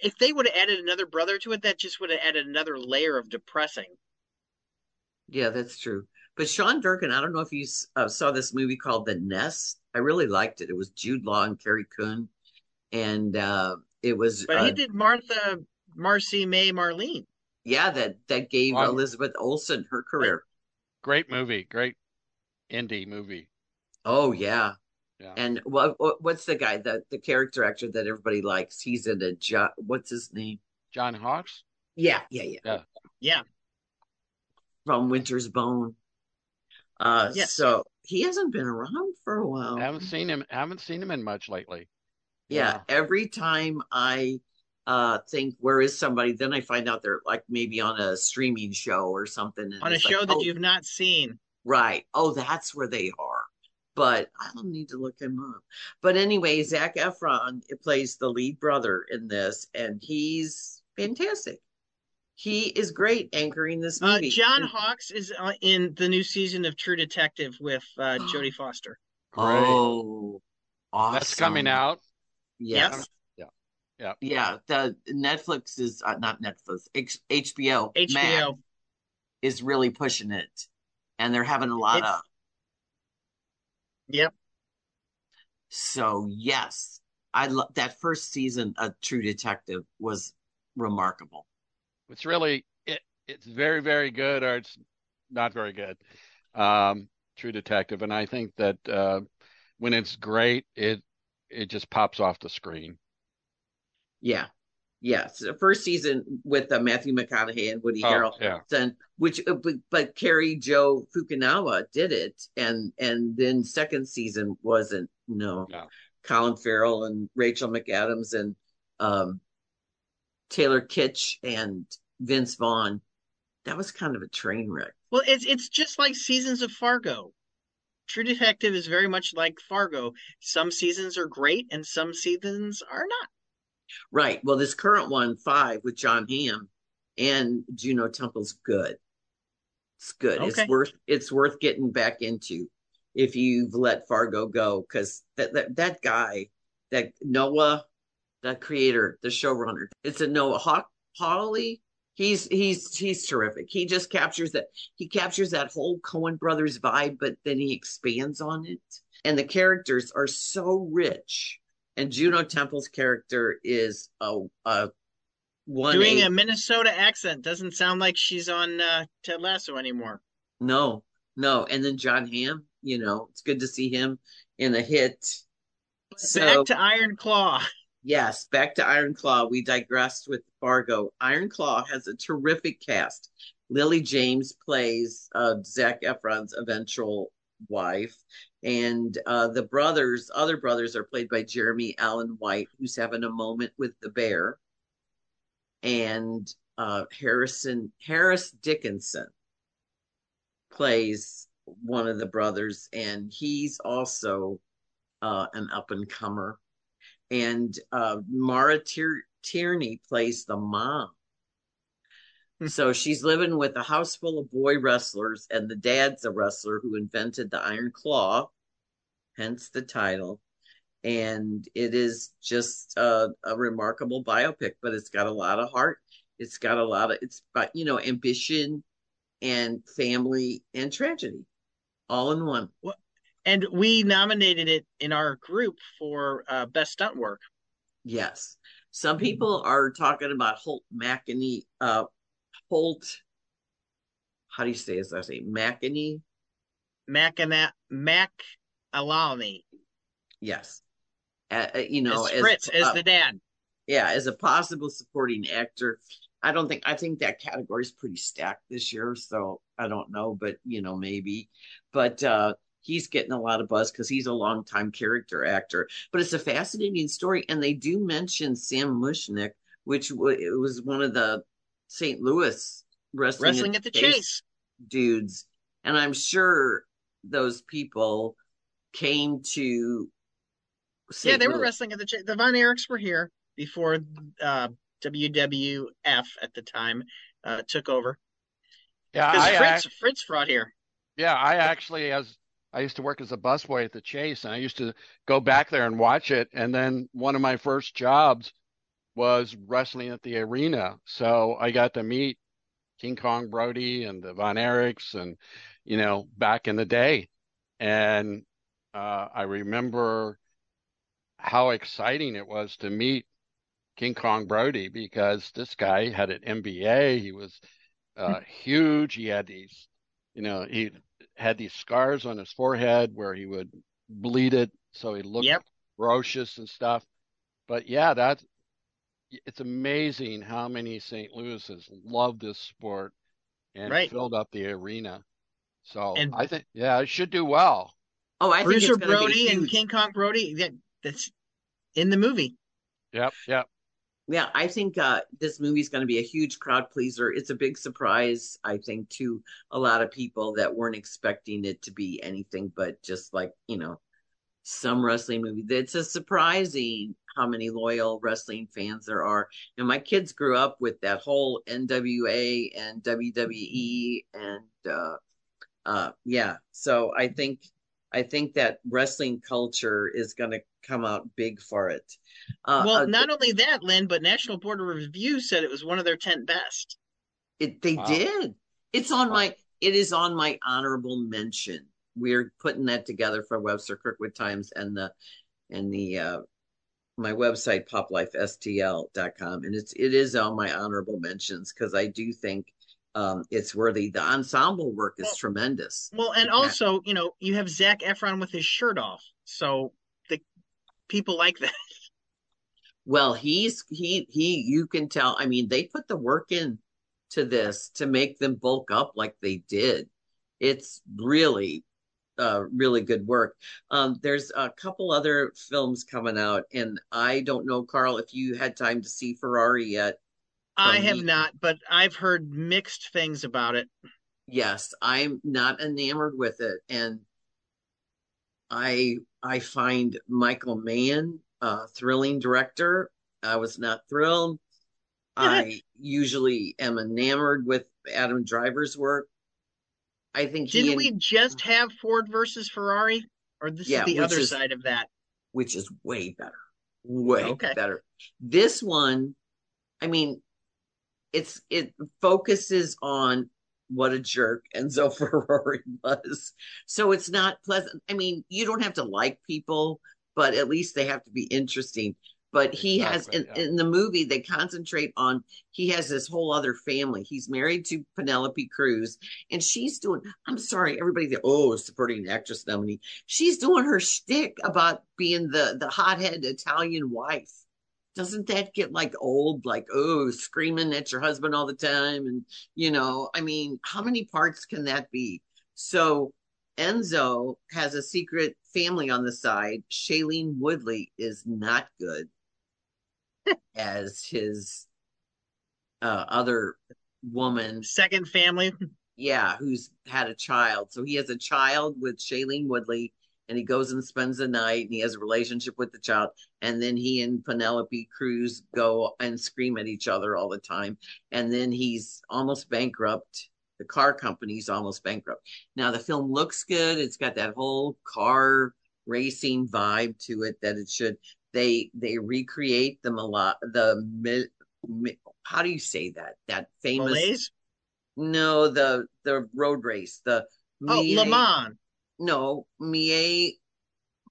If they would have added another brother to it, that just would have added another layer of depressing. yeah, that's true. But Sean Durkin, I don't know if you uh, saw this movie called The Nest. I really liked it. It was Jude Law and Carrie Coon, and uh, it was But uh, he did Martha, Marcy, May, Marlene. Yeah that that gave Wow. Elizabeth Olsen her career. Great movie, great indie movie. Oh yeah, Yeah. and what, what what's the guy the the character actor that everybody likes? He's in a jo- what's his name? John Hawkes. Yeah, yeah, yeah. Yeah, From Winter's Bone. Uh, Yes. so he hasn't been around for a while. Haven't seen him. Haven't seen him in much lately. yeah, every time I uh think where is somebody, then I find out they're like maybe on a streaming show or something. and on a it's like, show that oh, you've not seen. Right. Oh, that's where they are. But I don't need to look him up. But anyway, Zac Efron plays the lead brother in this, and he's fantastic. He is great anchoring this Uh, movie. John And- Hawkes is uh, in the new season of True Detective with uh, Jodie Foster. Great. Oh, awesome. That's coming out. Yes. Yeah. Yeah. Yeah. The Netflix is uh, not Netflix. H- HBO. HBO. Max is really pushing it, and they're having a lot It's- of. Yep. So yes, I love that first season of True Detective was remarkable. It's really it. It's very very good, or it's not very good. Um, True Detective, and I think that uh, when it's great, it it just pops off the screen. Yeah, yes. The first season with uh, Matthew McConaughey and Woody Oh, Harrelson, yeah. which uh, but, but Cary Joe Fukunaga did it, and and then second season wasn't no. No. Colin Farrell and Rachel McAdams and um, Taylor Kitsch and Vince Vaughn. That was kind of a train wreck. Well, it's it's just like seasons of Fargo. True Detective is very much like Fargo. Some seasons are great and some seasons are not. Right. Well, this current one, five, with Jon Hamm and Juno Temple's good. It's good. Okay. It's worth it's worth getting back into if you've let Fargo go because that, that that guy, that Noah, that creator, the showrunner, it's a Noah Hawk Hawley. He's he's he's terrific. He just captures that he captures that whole Coen brothers vibe, but then he expands on it. And the characters are so rich. And Juno Temple's character is a, a one Doing eight- a Minnesota accent doesn't sound like she's on uh, Ted Lasso anymore. No, no. And then Jon Hamm, you know, it's good to see him in a hit. So Back to Iron Claw. yes, back to Iron Claw. We digressed with Fargo. Iron Claw has a terrific cast. Lily James plays uh, Zac Efron's eventual wife, and uh, the brothers, other brothers, are played by Jeremy Allen White, who's having a moment with the bear, and uh, Harrison Harris Dickinson plays one of the brothers, and he's also uh, an up and comer. And uh, Maura Tier- Tierney plays the mom. So she's living with a house full of boy wrestlers, and the dad's a wrestler who invented the Iron Claw, hence the title. And it is just a, a remarkable biopic, but it's got a lot of heart. It's got a lot of, it's got, you know, ambition and family and tragedy all in one. And we nominated it in our group for uh, Best Stunt Work. Yes. Some people are talking about Holt McEnany, uh, Holt, how do you say his last name? McEnany, Macana Mac Alani. Yes. Uh, you know, as Fritz as uh, the dad. Yeah, as a possible supporting actor. I don't think I think that category is pretty stacked this year, so I don't know, but you know, maybe. But uh he's getting a lot of buzz because he's a longtime character actor. But it's a fascinating story, and they do mention Sam Muchnick, which w- was one of the St. Louis wrestling, wrestling at the chase. chase dudes, and I'm sure those people came to. St. Yeah, they Louis. were wrestling at the chase. The Von Erichs were here before uh, WWF at the time uh, took over. Yeah, I, Fritz, I, Fritz brought here. Yeah, I actually, as I used to work as a busboy at the Chase, and I used to go back there and watch it. And then one of my first jobs was wrestling at the arena, so I got to meet King Kong Brody and the Von Erichs, and you know, back in the day. And uh, I remember how exciting it was to meet King Kong Brody because this guy had an MBA. He was uh, huge. He had these, you know, he had these scars on his forehead where he would bleed it, so he looked yep. ferocious and stuff. But yeah, that it's amazing how many St. Louis's love this sport and right. filled up the arena. So and, I think, yeah, it should do well. Oh, I Bruiser think Brody and King Kong Brody. That, that's in the movie. Yep, yep yeah, I think uh, this movie is going to be a huge crowd pleaser. It's a big surprise, I think, to a lot of people that weren't expecting it to be anything but just like, you know, some wrestling movie. It's a surprising how many loyal wrestling fans there are. And my kids grew up with that whole NWA and WWE and uh, uh, yeah. So I think I think that wrestling culture is going to come out big for it. Uh, well, uh, not only that, Lynn, but National Board of Review said it was one of their ten best. It they wow. did. It's on wow. my. It is on my honorable mention. We're putting that together for Webster Kirkwood Times and the and the uh, my website poplifestl.com and it's it is on my honorable mentions because I do think um, it's worthy. The ensemble work is well, tremendous. Well, and also, you know, you have Zac Efron with his shirt off, so the people like that. Well, he's he he. You can tell. I mean, they put the work in to this to make them bulk up like they did. It's really uh, really good work. Um, there's a couple other films coming out, and I don't know, Carl, if you had time to see Ferrari yet. I have not, but I've heard mixed things about it. Yes, I'm not enamored with it, and I I find Michael Mann a thrilling director. I was not thrilled. I usually am enamored with Adam Driver's work. I think didn't and, we just have Ford versus Ferrari, or this yeah, is the other is, side of that, which is way better, way okay. better. This one, I mean, it's it focuses on what a jerk Enzo Ferrari was. So it's not pleasant. I mean, you don't have to like people, but at least they have to be interesting. But he exactly, has in, yeah. in, the movie they concentrate on he has this whole other family. He's married to Penelope Cruz, and she's doing. I'm sorry, everybody. oh, supporting actress nominee. She's doing her shtick about being the the hothead Italian wife doesn't that get like old like oh screaming at your husband all the time and you know i mean how many parts can that be so enzo has a secret family on the side shailene woodley is not good as his uh, other woman. Second family. Yeah who's had a child. So he has a child with shailene woodley and he goes and spends the night and he has a relationship with the child. And then he and penelope cruz go and scream at each other all the time. And then he's almost bankrupt. The car company's almost bankrupt. Now the film looks good. It's got that whole car racing vibe to it that it should they they recreate the mala the mi how do you say that that famous Malaise? no the the road race the oh Le Mans no, Mie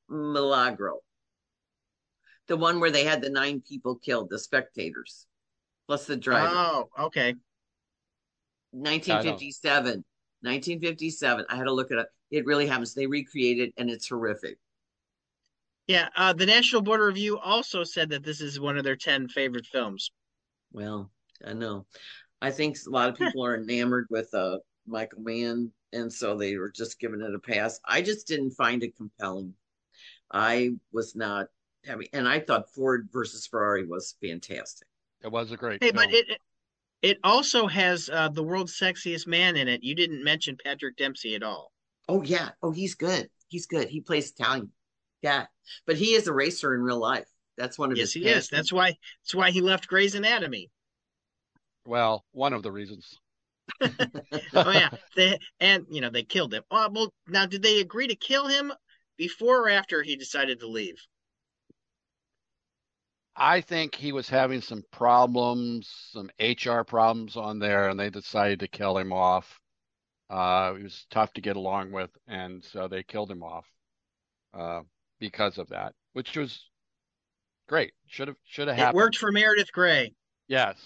Milagro. The one where they had the nine people killed, the spectators, plus the driver. Oh, okay. 1957. 1957. I had to look it up. It really happens. They recreated, and it's horrific. Yeah, uh, the National Board of Review also said that this is one of their 10 favorite films. Well, I know. I think a lot of people are enamored with uh, Michael Mann, and so they were just giving it a pass. I just didn't find it compelling. I was not having, and I thought Ford versus Ferrari was fantastic. It was a great Hey, film. but it it also has uh, the world's sexiest man in it. You didn't mention Patrick Dempsey at all. Oh yeah. Oh, he's good. He's good. He plays Italian. Yeah, but he is a racer in real life. That's one of Yes, his. he is. That's why that's why he left Grey's Anatomy. well, one of the reasons. Oh yeah, they and you know they killed him. Oh, well, now did they agree to kill him before or after he decided to leave? I think he was having some problems, some HR problems on there, and they decided to kill him off. Uh, he was tough to get along with, and so they killed him off uh, because of that, which was great. Should have should have It happened. worked for Meredith Grey. Yes.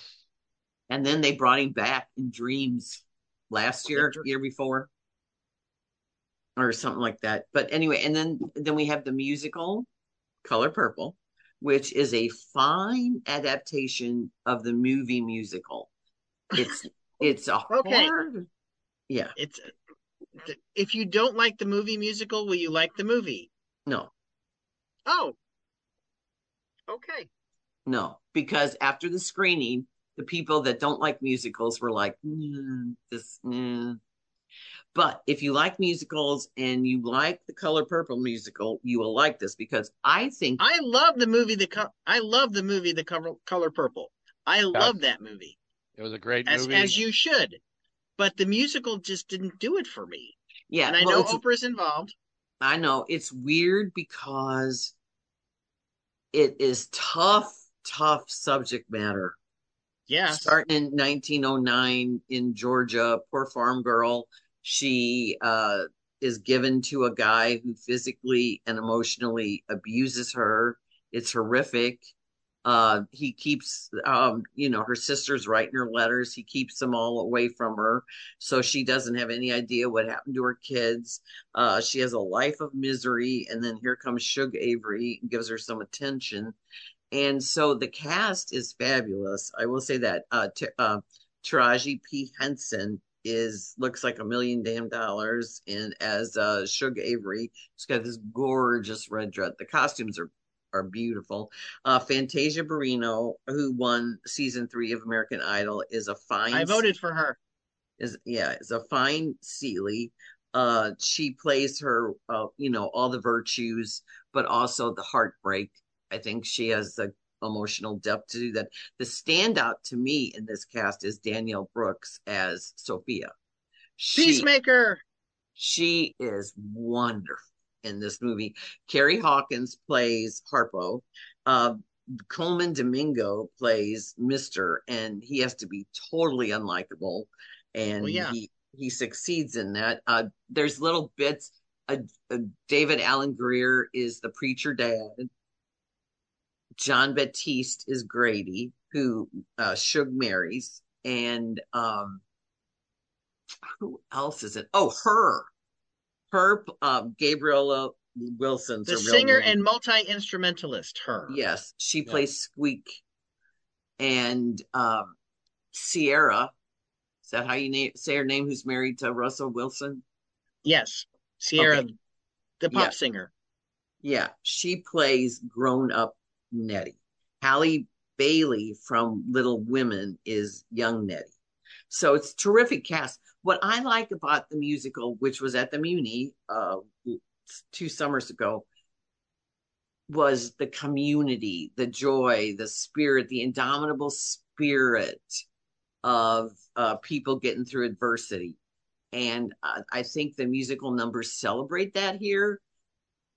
And then they brought him back in Dreams last year, year before, or something like that. But anyway, and then then we have the musical Color Purple, which is a fine adaptation of the movie musical. It's it's a Okay. hard, yeah, It's if you don't like the movie musical, will you like the movie? no, Oh, okay. no, because after the screening, the people that don't like musicals were like, "Mm, this, mm." But if you like musicals and you like the Color Purple musical, you will like this because I think I love the movie. The co- I love the movie. The color, color purple. I love that movie It was a great as movie. as you should. But the musical just didn't do it for me. yeah, and I well, know it's- Oprah's involved. I know it's weird because it is tough, tough subject matter. Yeah. Starting in 1909 in Georgia, poor farm girl. She uh, is given to a guy who physically and emotionally abuses her. It's horrific. Uh, he keeps, um, you know, her sister's writing her letters. He keeps them all away from her, so she doesn't have any idea what happened to her kids. Uh, she has a life of misery, and then here comes Shug Avery and gives her some attention. And so the cast is fabulous. I will say that uh, T- uh, Taraji P Henson is looks like a million damn dollars, and as uh, Shug Avery, she's got this gorgeous red dress. The costumes are are beautiful. Uh, Fantasia Barrino, who won season three of American Idol, is a fine. I voted for her. Is yeah, is a fine Celie. Uh, she plays her, uh, you know, all the virtues, but also the heartbreak. I think she has the emotional depth to do that. The standout to me in this cast is Danielle Brooks as Sofia. She, Peacemaker. she is wonderful in this movie. Corey Hawkins plays Harpo. Uh, Colman Domingo plays Mister, and he has to be totally unlikable, and Well, yeah. he he succeeds in that. Uh, there's little bits. Uh, uh, David Alan Grier is the preacher dad. Jon Batiste is Grady, who uh, Shug marries, and um, who else is it? Oh, her, her, uh, Gabriella Wilson's The her real singer name. and multi instrumentalist. Her. Yes, she Yeah. plays Squeak. And um, Ciara, is that how you name, say her name? Who's married to Russell Wilson? Yes. Ciara, Okay. the pop Yeah. singer. Yeah, she plays grown up Nettie. Halle Bailey from Little Women is young Nettie. So it's terrific cast. What I like about the musical, which was at the Muny uh, two summers ago, was the community, the joy, the spirit, the indomitable spirit of uh, people getting through adversity. And uh, I think the musical numbers celebrate that here.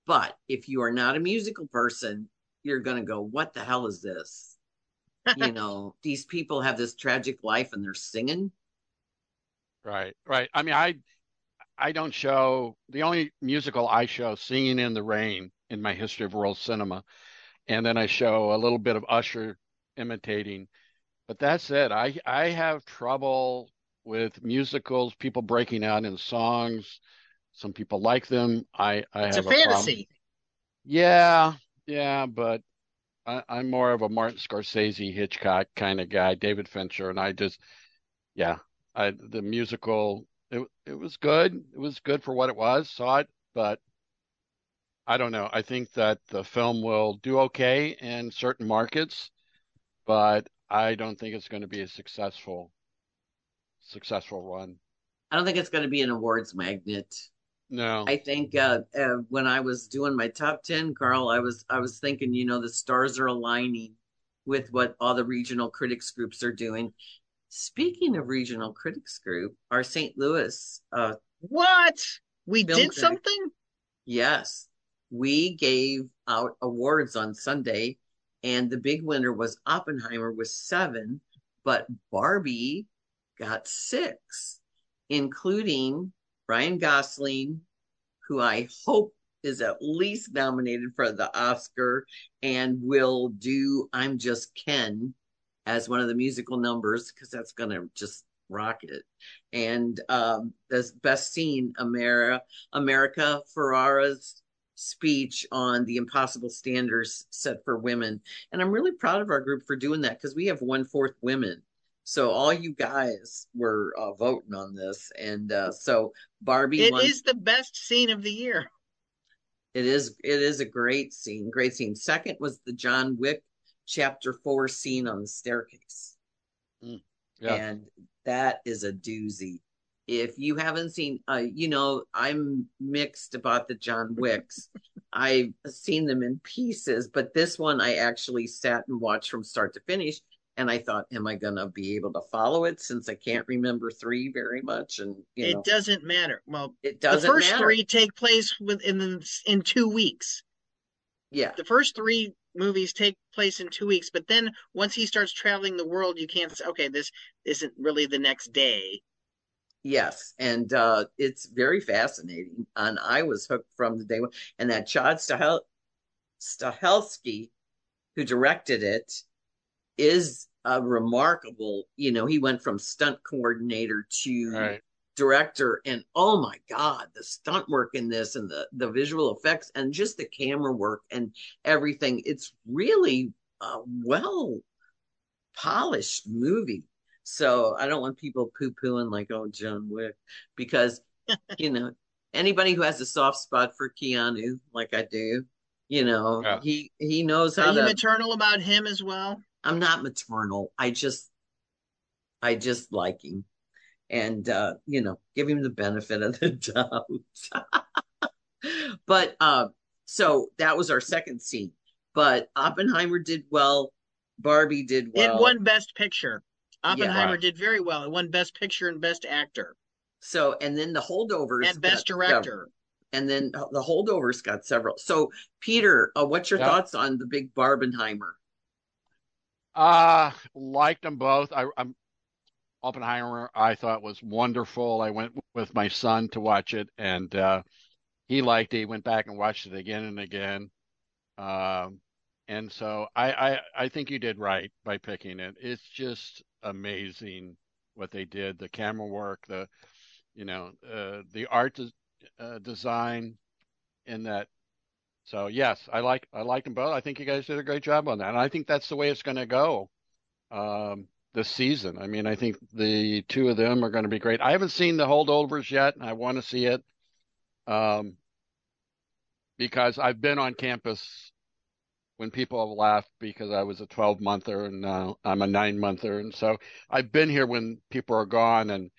But if you are not a musical person, you're going to go, what the hell is this? you know, these people have this tragic life and they're singing. Right, right. I mean, I I don't show the only musical I show Singing in the Rain in my history of world cinema. And then I show a little bit of Usher imitating. But that's it. I I have trouble with musicals, people breaking out in songs. Some people like them. I, I It's have a a fantasy. Yeah, yeah, but I, I'm more of a Martin Scorsese, Hitchcock kind of guy, David Fincher, and I just, yeah, I the musical, it it was good. It was good for what it was. Saw it, but I don't know. I think that the film will do okay in certain markets, but I don't think it's going to be a successful successful run. I don't think it's going to be an awards magnet. No. I think uh, uh, when I was doing my top ten, Carl, I was I was thinking, you know, the stars are aligning with what all the regional critics groups are doing. Speaking of regional critics group, our St. Louis, uh, What? We did critic. something? yes, we gave out awards on Sunday, and the big winner was Oppenheimer with seven, but Barbie got six, including Ryan Gosling, who I hope is at least nominated for the Oscar and will do I'm Just Ken as one of the musical numbers because that's going to just rock it. And um, the best scene, America, America Ferrera's speech on the impossible standards set for women. And I'm really proud of our group for doing that because we have one fourth women. So all you guys were uh, voting on this, and uh, so Barbie. It won- is the best scene of the year. It is. It is a great scene. Great scene. Second was the John Wick chapter four scene on the staircase, Yeah. and that is a doozy. If you haven't seen, uh, you know, I'm mixed about the John Wicks. I've seen them in pieces, but this one I actually sat and watched from start to finish. And I thought, am I going to be able to follow it since I can't remember three very much? And you know, It doesn't matter. Well, it doesn't first matter. three take place within the, in two weeks. yeah, The first three movies take place in two weeks, but then once he starts traveling the world, you can't say, okay, this isn't really the next day. Yes, and uh, it's very fascinating. And I was hooked from the day one. And that Chad Stahel- Stahelski, who directed it, is a remarkable. You know, he went from stunt coordinator to Right. Director, and oh my God, the stunt work in this, and the the visual effects, and just the camera work and everything. It's really a well polished movie. So I don't want people poo pooing like, oh, John Wick, because, you know, anybody who has a soft spot for Keanu, like I do, you know, Yeah. he he knows how Are you to. maternal about him as well? I'm not maternal. I just, I just like him, and uh, you know, give him the benefit of the doubt. but uh, so that was our second scene. But Oppenheimer did well. Barbie did well. it won Best Picture. Oppenheimer right. did very well. It won Best Picture and Best Actor So, and then the holdovers and Best Director. several. And then the holdovers got several. So, Peter, uh, what's your Yeah. thoughts on the big Barbenheimer? Uh, liked them both. I, I'm Oppenheimer. I thought was wonderful. I went with my son to watch it, and uh, he liked it. He went back and watched it again and again. Um, and so I, I, I think you did right by picking it. It's just amazing what they did. The camera work, the, you know, uh, the art des- uh, design in that. So yes, I like I like them both. I think you guys did a great job on that, and I think that's the way it's going to go um, this season. I mean, I think the two of them are going to be great. I haven't seen the holdovers yet, and I want to see it um, because I've been on campus when people have left because I was a 12 monther and now I'm a nine monther, and so I've been here when people are gone, and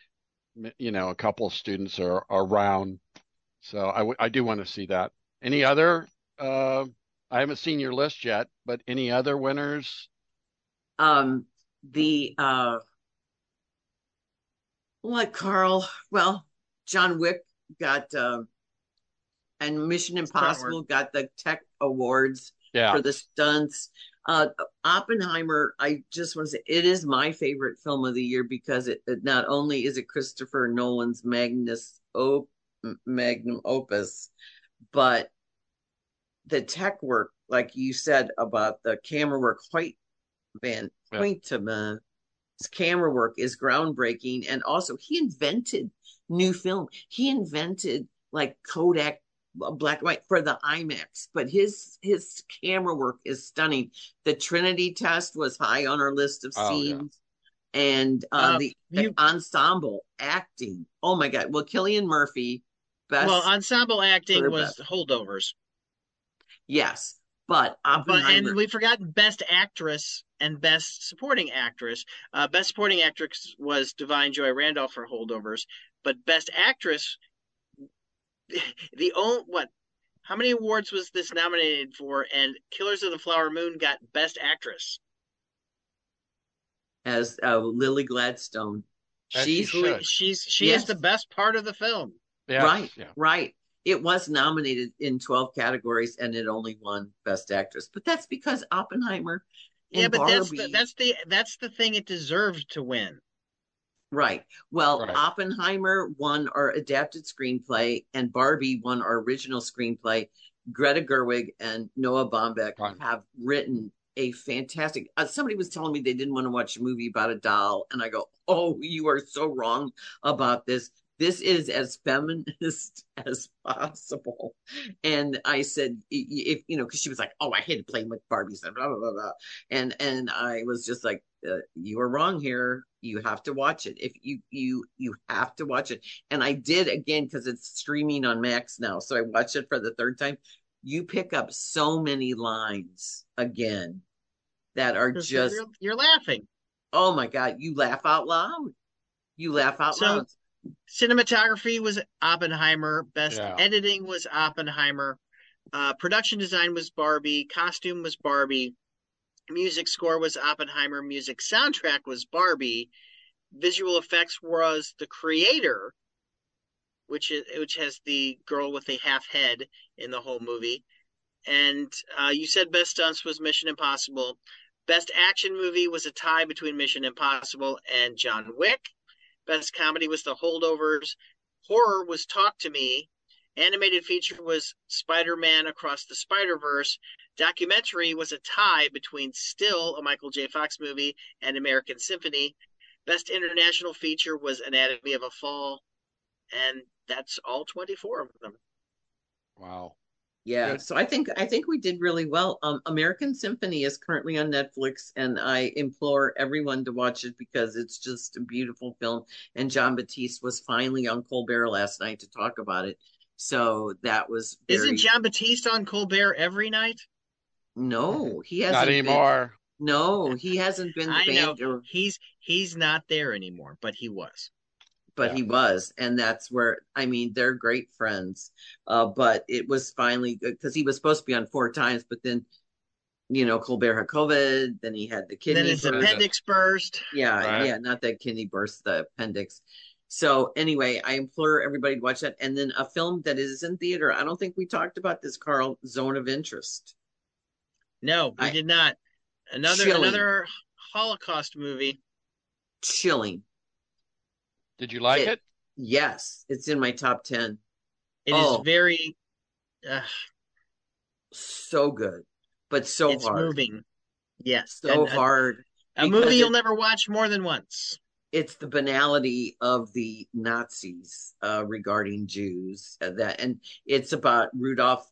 you know, a couple of students are, are around. So I, w- I do want to see that. Any other? Uh, I haven't seen your list yet, but any other winners? Um, the uh, what, Carl? Well, John Wick got, uh, and Mission Impossible got the tech awards Yeah, for the stunts. Uh, Oppenheimer, I just want to say it is my favorite film of the year because it, it not only is it Christopher Nolan's Magnus op, magnum opus, but the tech work, like you said about the camera work, quite van Yeah. point to me. camera work is groundbreaking. And also, he invented new film. He invented like Kodak black and white for the IMAX, but his his camera work is stunning. The Trinity test was high on our list of Oh, yeah. scenes. And uh, Uh, the, you- the ensemble acting. Oh my god. Well, Cillian Murphy, best well, ensemble acting was best. holdovers, yes, but but and we forgot best actress and best supporting actress. Uh, best supporting actress was Da'Vine Joy Randolph for holdovers, but best actress, the only what? How many awards was this nominated for? And Killers of the Flower Moon got best actress. as uh, Lily Gladstone. As She's should. Who- She's she Yes. is the best part of the film. Yes, right, yeah. right. It was nominated in 12 categories and it only won Best Actress. But that's because Oppenheimer yeah, but that's the, that's the that's the thing it deserved to win. right. Well, Right. Oppenheimer won our adapted screenplay and Barbie won our original screenplay. Greta Gerwig and Noah Baumbach Right. have written a fantastic. Uh, somebody was telling me they didn't want to watch a movie about a doll, and I go, "Oh, you are so wrong about this. This is as feminist as possible." And I said, "I- i- "If you know," because she was like, "Oh, I hated playing with Barbies," and blah blah blah, blah. and and I was just like, uh, "You are wrong here. You have to watch it. If you you you have to watch it." And I did again because it's streaming on Max now, so I watched it for the third time. You pick up so many lines again that are just you're, you're laughing. oh my god you laugh out loud you laugh out So- loud Cinematography was Oppenheimer. Best Yeah. editing was Oppenheimer. Uh, production design was Barbie. Costume was Barbie. Music score was Oppenheimer. Music soundtrack was Barbie. Visual effects was The Creator, which is which has the girl with a half head in the whole movie. And uh, you said best stunts was Mission Impossible. Best action movie was a tie between Mission Impossible and John Wick. Best comedy was The Holdovers. Horror was Talk to Me. Animated feature was Spider Man Across the Spider Verse. Documentary was a tie between Still, a Michael J. Fox movie, and American Symphony. Best international feature was Anatomy of a Fall. And that's all 24 of them. Wow. Yeah Good. so i think i think we did really well um american symphony is currently on netflix and i implore everyone to watch it because it's just a beautiful film and jon batiste was finally on colbert last night to talk about it so that was very... Isn't Jon Batiste on Colbert every night? no he hasn't Not been- anymore. no he hasn't been I know or he's he's not there anymore, but he was. But Yeah. he was and that's where i mean they're great friends uh but it was finally because he was supposed to be on four times but then you know colbert had covid then he had the kidney then his burst. appendix burst. yeah Right. yeah not that kidney burst the appendix so anyway i implore everybody to watch that and then a film that is in theater i don't think we talked about this carl zone of interest No, we I- did not. Another Chilling. another Holocaust movie. chilling Did you like It- it? yes it's in my top 10 It is Oh. very uh, so good but so it's hard moving. Yes. so and hard A, because movie you'll it- never watch more than once. it's the banality of the Nazis uh, regarding Jews uh, that, and it's about Rudolf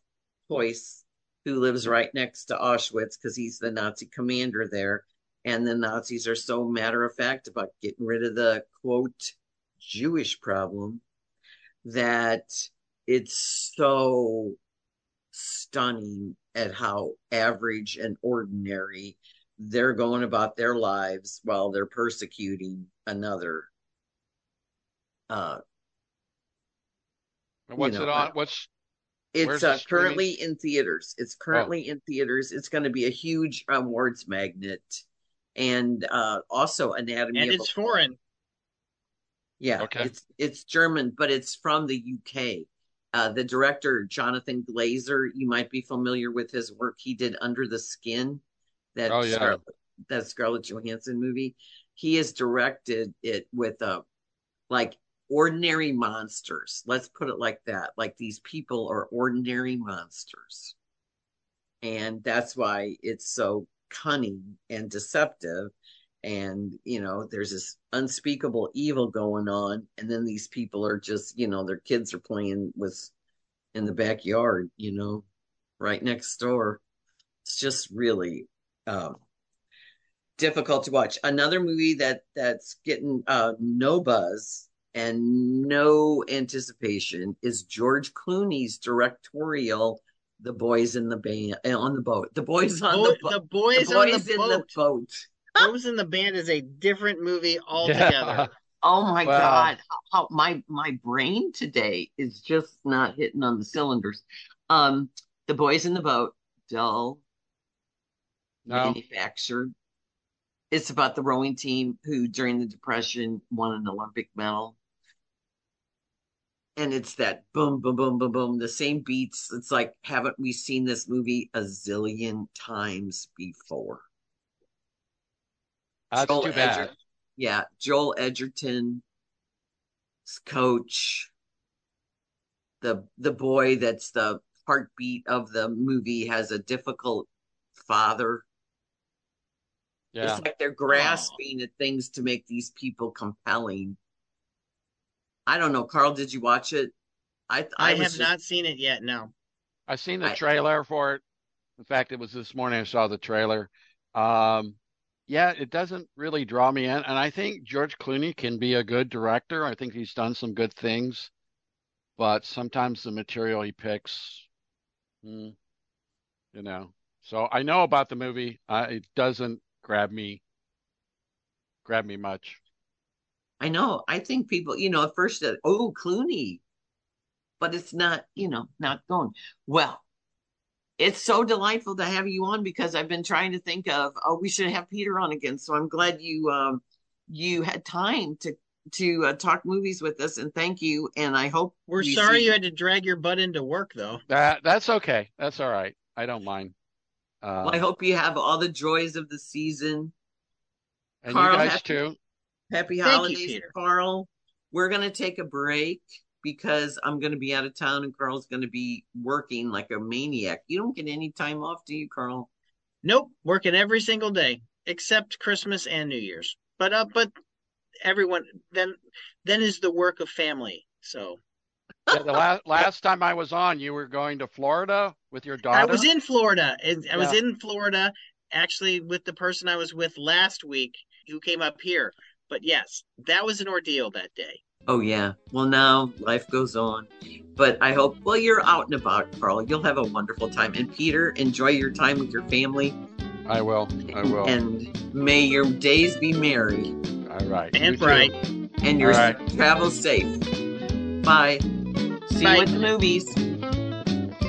Höss, who lives right next to Auschwitz because he's the Nazi commander there, and the Nazis are so matter of fact about getting rid of the quote Jewish problem that it's so stunning at how average and ordinary they're going about their lives while they're persecuting another uh What's know, it on? What's it's uh, the streaming? currently in theaters it's currently in theaters it's going to be a huge awards magnet and uh also anatomy And of it's a Fall. foreign. Yeah, Okay. it's it's German, but it's from the UK. Uh, the director Jonathan Glazer, you might be familiar with his work. He did Under the Skin, that Oh, yeah. Scarlett, that Scarlett Johansson movie. He has directed it with a like ordinary monsters. Let's put it like that. Like these people are ordinary monsters, and that's why it's so cunning and deceptive and you know there's this unspeakable evil going on and then these people are just you know their kids are playing with in the backyard you know right next door. It's just really um difficult to watch. Another movie that that's getting uh no buzz and no anticipation is george clooney's directorial the boys in the band on the boat. The boys on the, bo- the boys, the boys on the in boat. the boat Boys in the band is a different movie altogether. Oh my Well- God. How, how my my brain today is just not hitting on the cylinders. Um, the boys in the boat, dull, No. manufactured. It's about the rowing team who during the depression won an Olympic medal. And it's that boom, boom, boom, boom, boom, the same beats. It's like, haven't we seen this movie a zillion times before? That's Joel too bad. Edger- yeah, Joel Edgerton, coach, the the boy that's the heartbeat of the movie has a difficult father. Yeah. It's like they're grasping at things to make these people compelling. I don't know, Carl. Did you watch it? I I, was have just- not seen it yet. No. I've seen the I- trailer for it. In fact, it was this morning I saw the trailer. Um, yeah, it doesn't really draw me in, and I think George Clooney can be a good director. I think he's done some good things, but sometimes the material he picks, hmm, you know. So I know about the movie. Uh, it doesn't grab me, grab me much. I know. I think people, you know, at first, uh, oh, Clooney, but it's not, you know, not going well. It's so delightful to have you on because I've been trying to think of, oh, we should have Peter on again. So I'm glad you, um, you had time to to uh, talk movies with us, and thank you. And I hope We're we sorry see- you had to drag your butt into work, though. That that's okay. That's all right. I don't mind. Uh, Well, I hope you have all the joys of the season. and Carl, you guys happy- too. Happy Thank you, holidays, Carl. We're gonna take a break because I'm gonna be out of town and Carl's gonna be working like a maniac. You don't get any time off, do you, Carl? Nope, working every single day except Christmas and New Year's. But uh, but everyone then then is the work of family. So Yeah, the last last time I was on, you were going to Florida with your daughter. I was in Florida, and I was in Florida actually with the person I was with last week who came up here. But yes, that was an ordeal that day. Oh yeah. Well, now life goes on, but I hope. Well, you're out and about, Carl. You'll have a wonderful time. And Peter, enjoy your time with your family, I will. I will. and may your days be merry All right. And You too. bright. and your All right. travel safe. Bye. See Bye. you at the movies. See.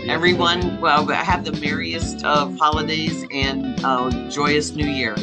Everyone, well, have the merriest of holidays and uh, joyous New Year.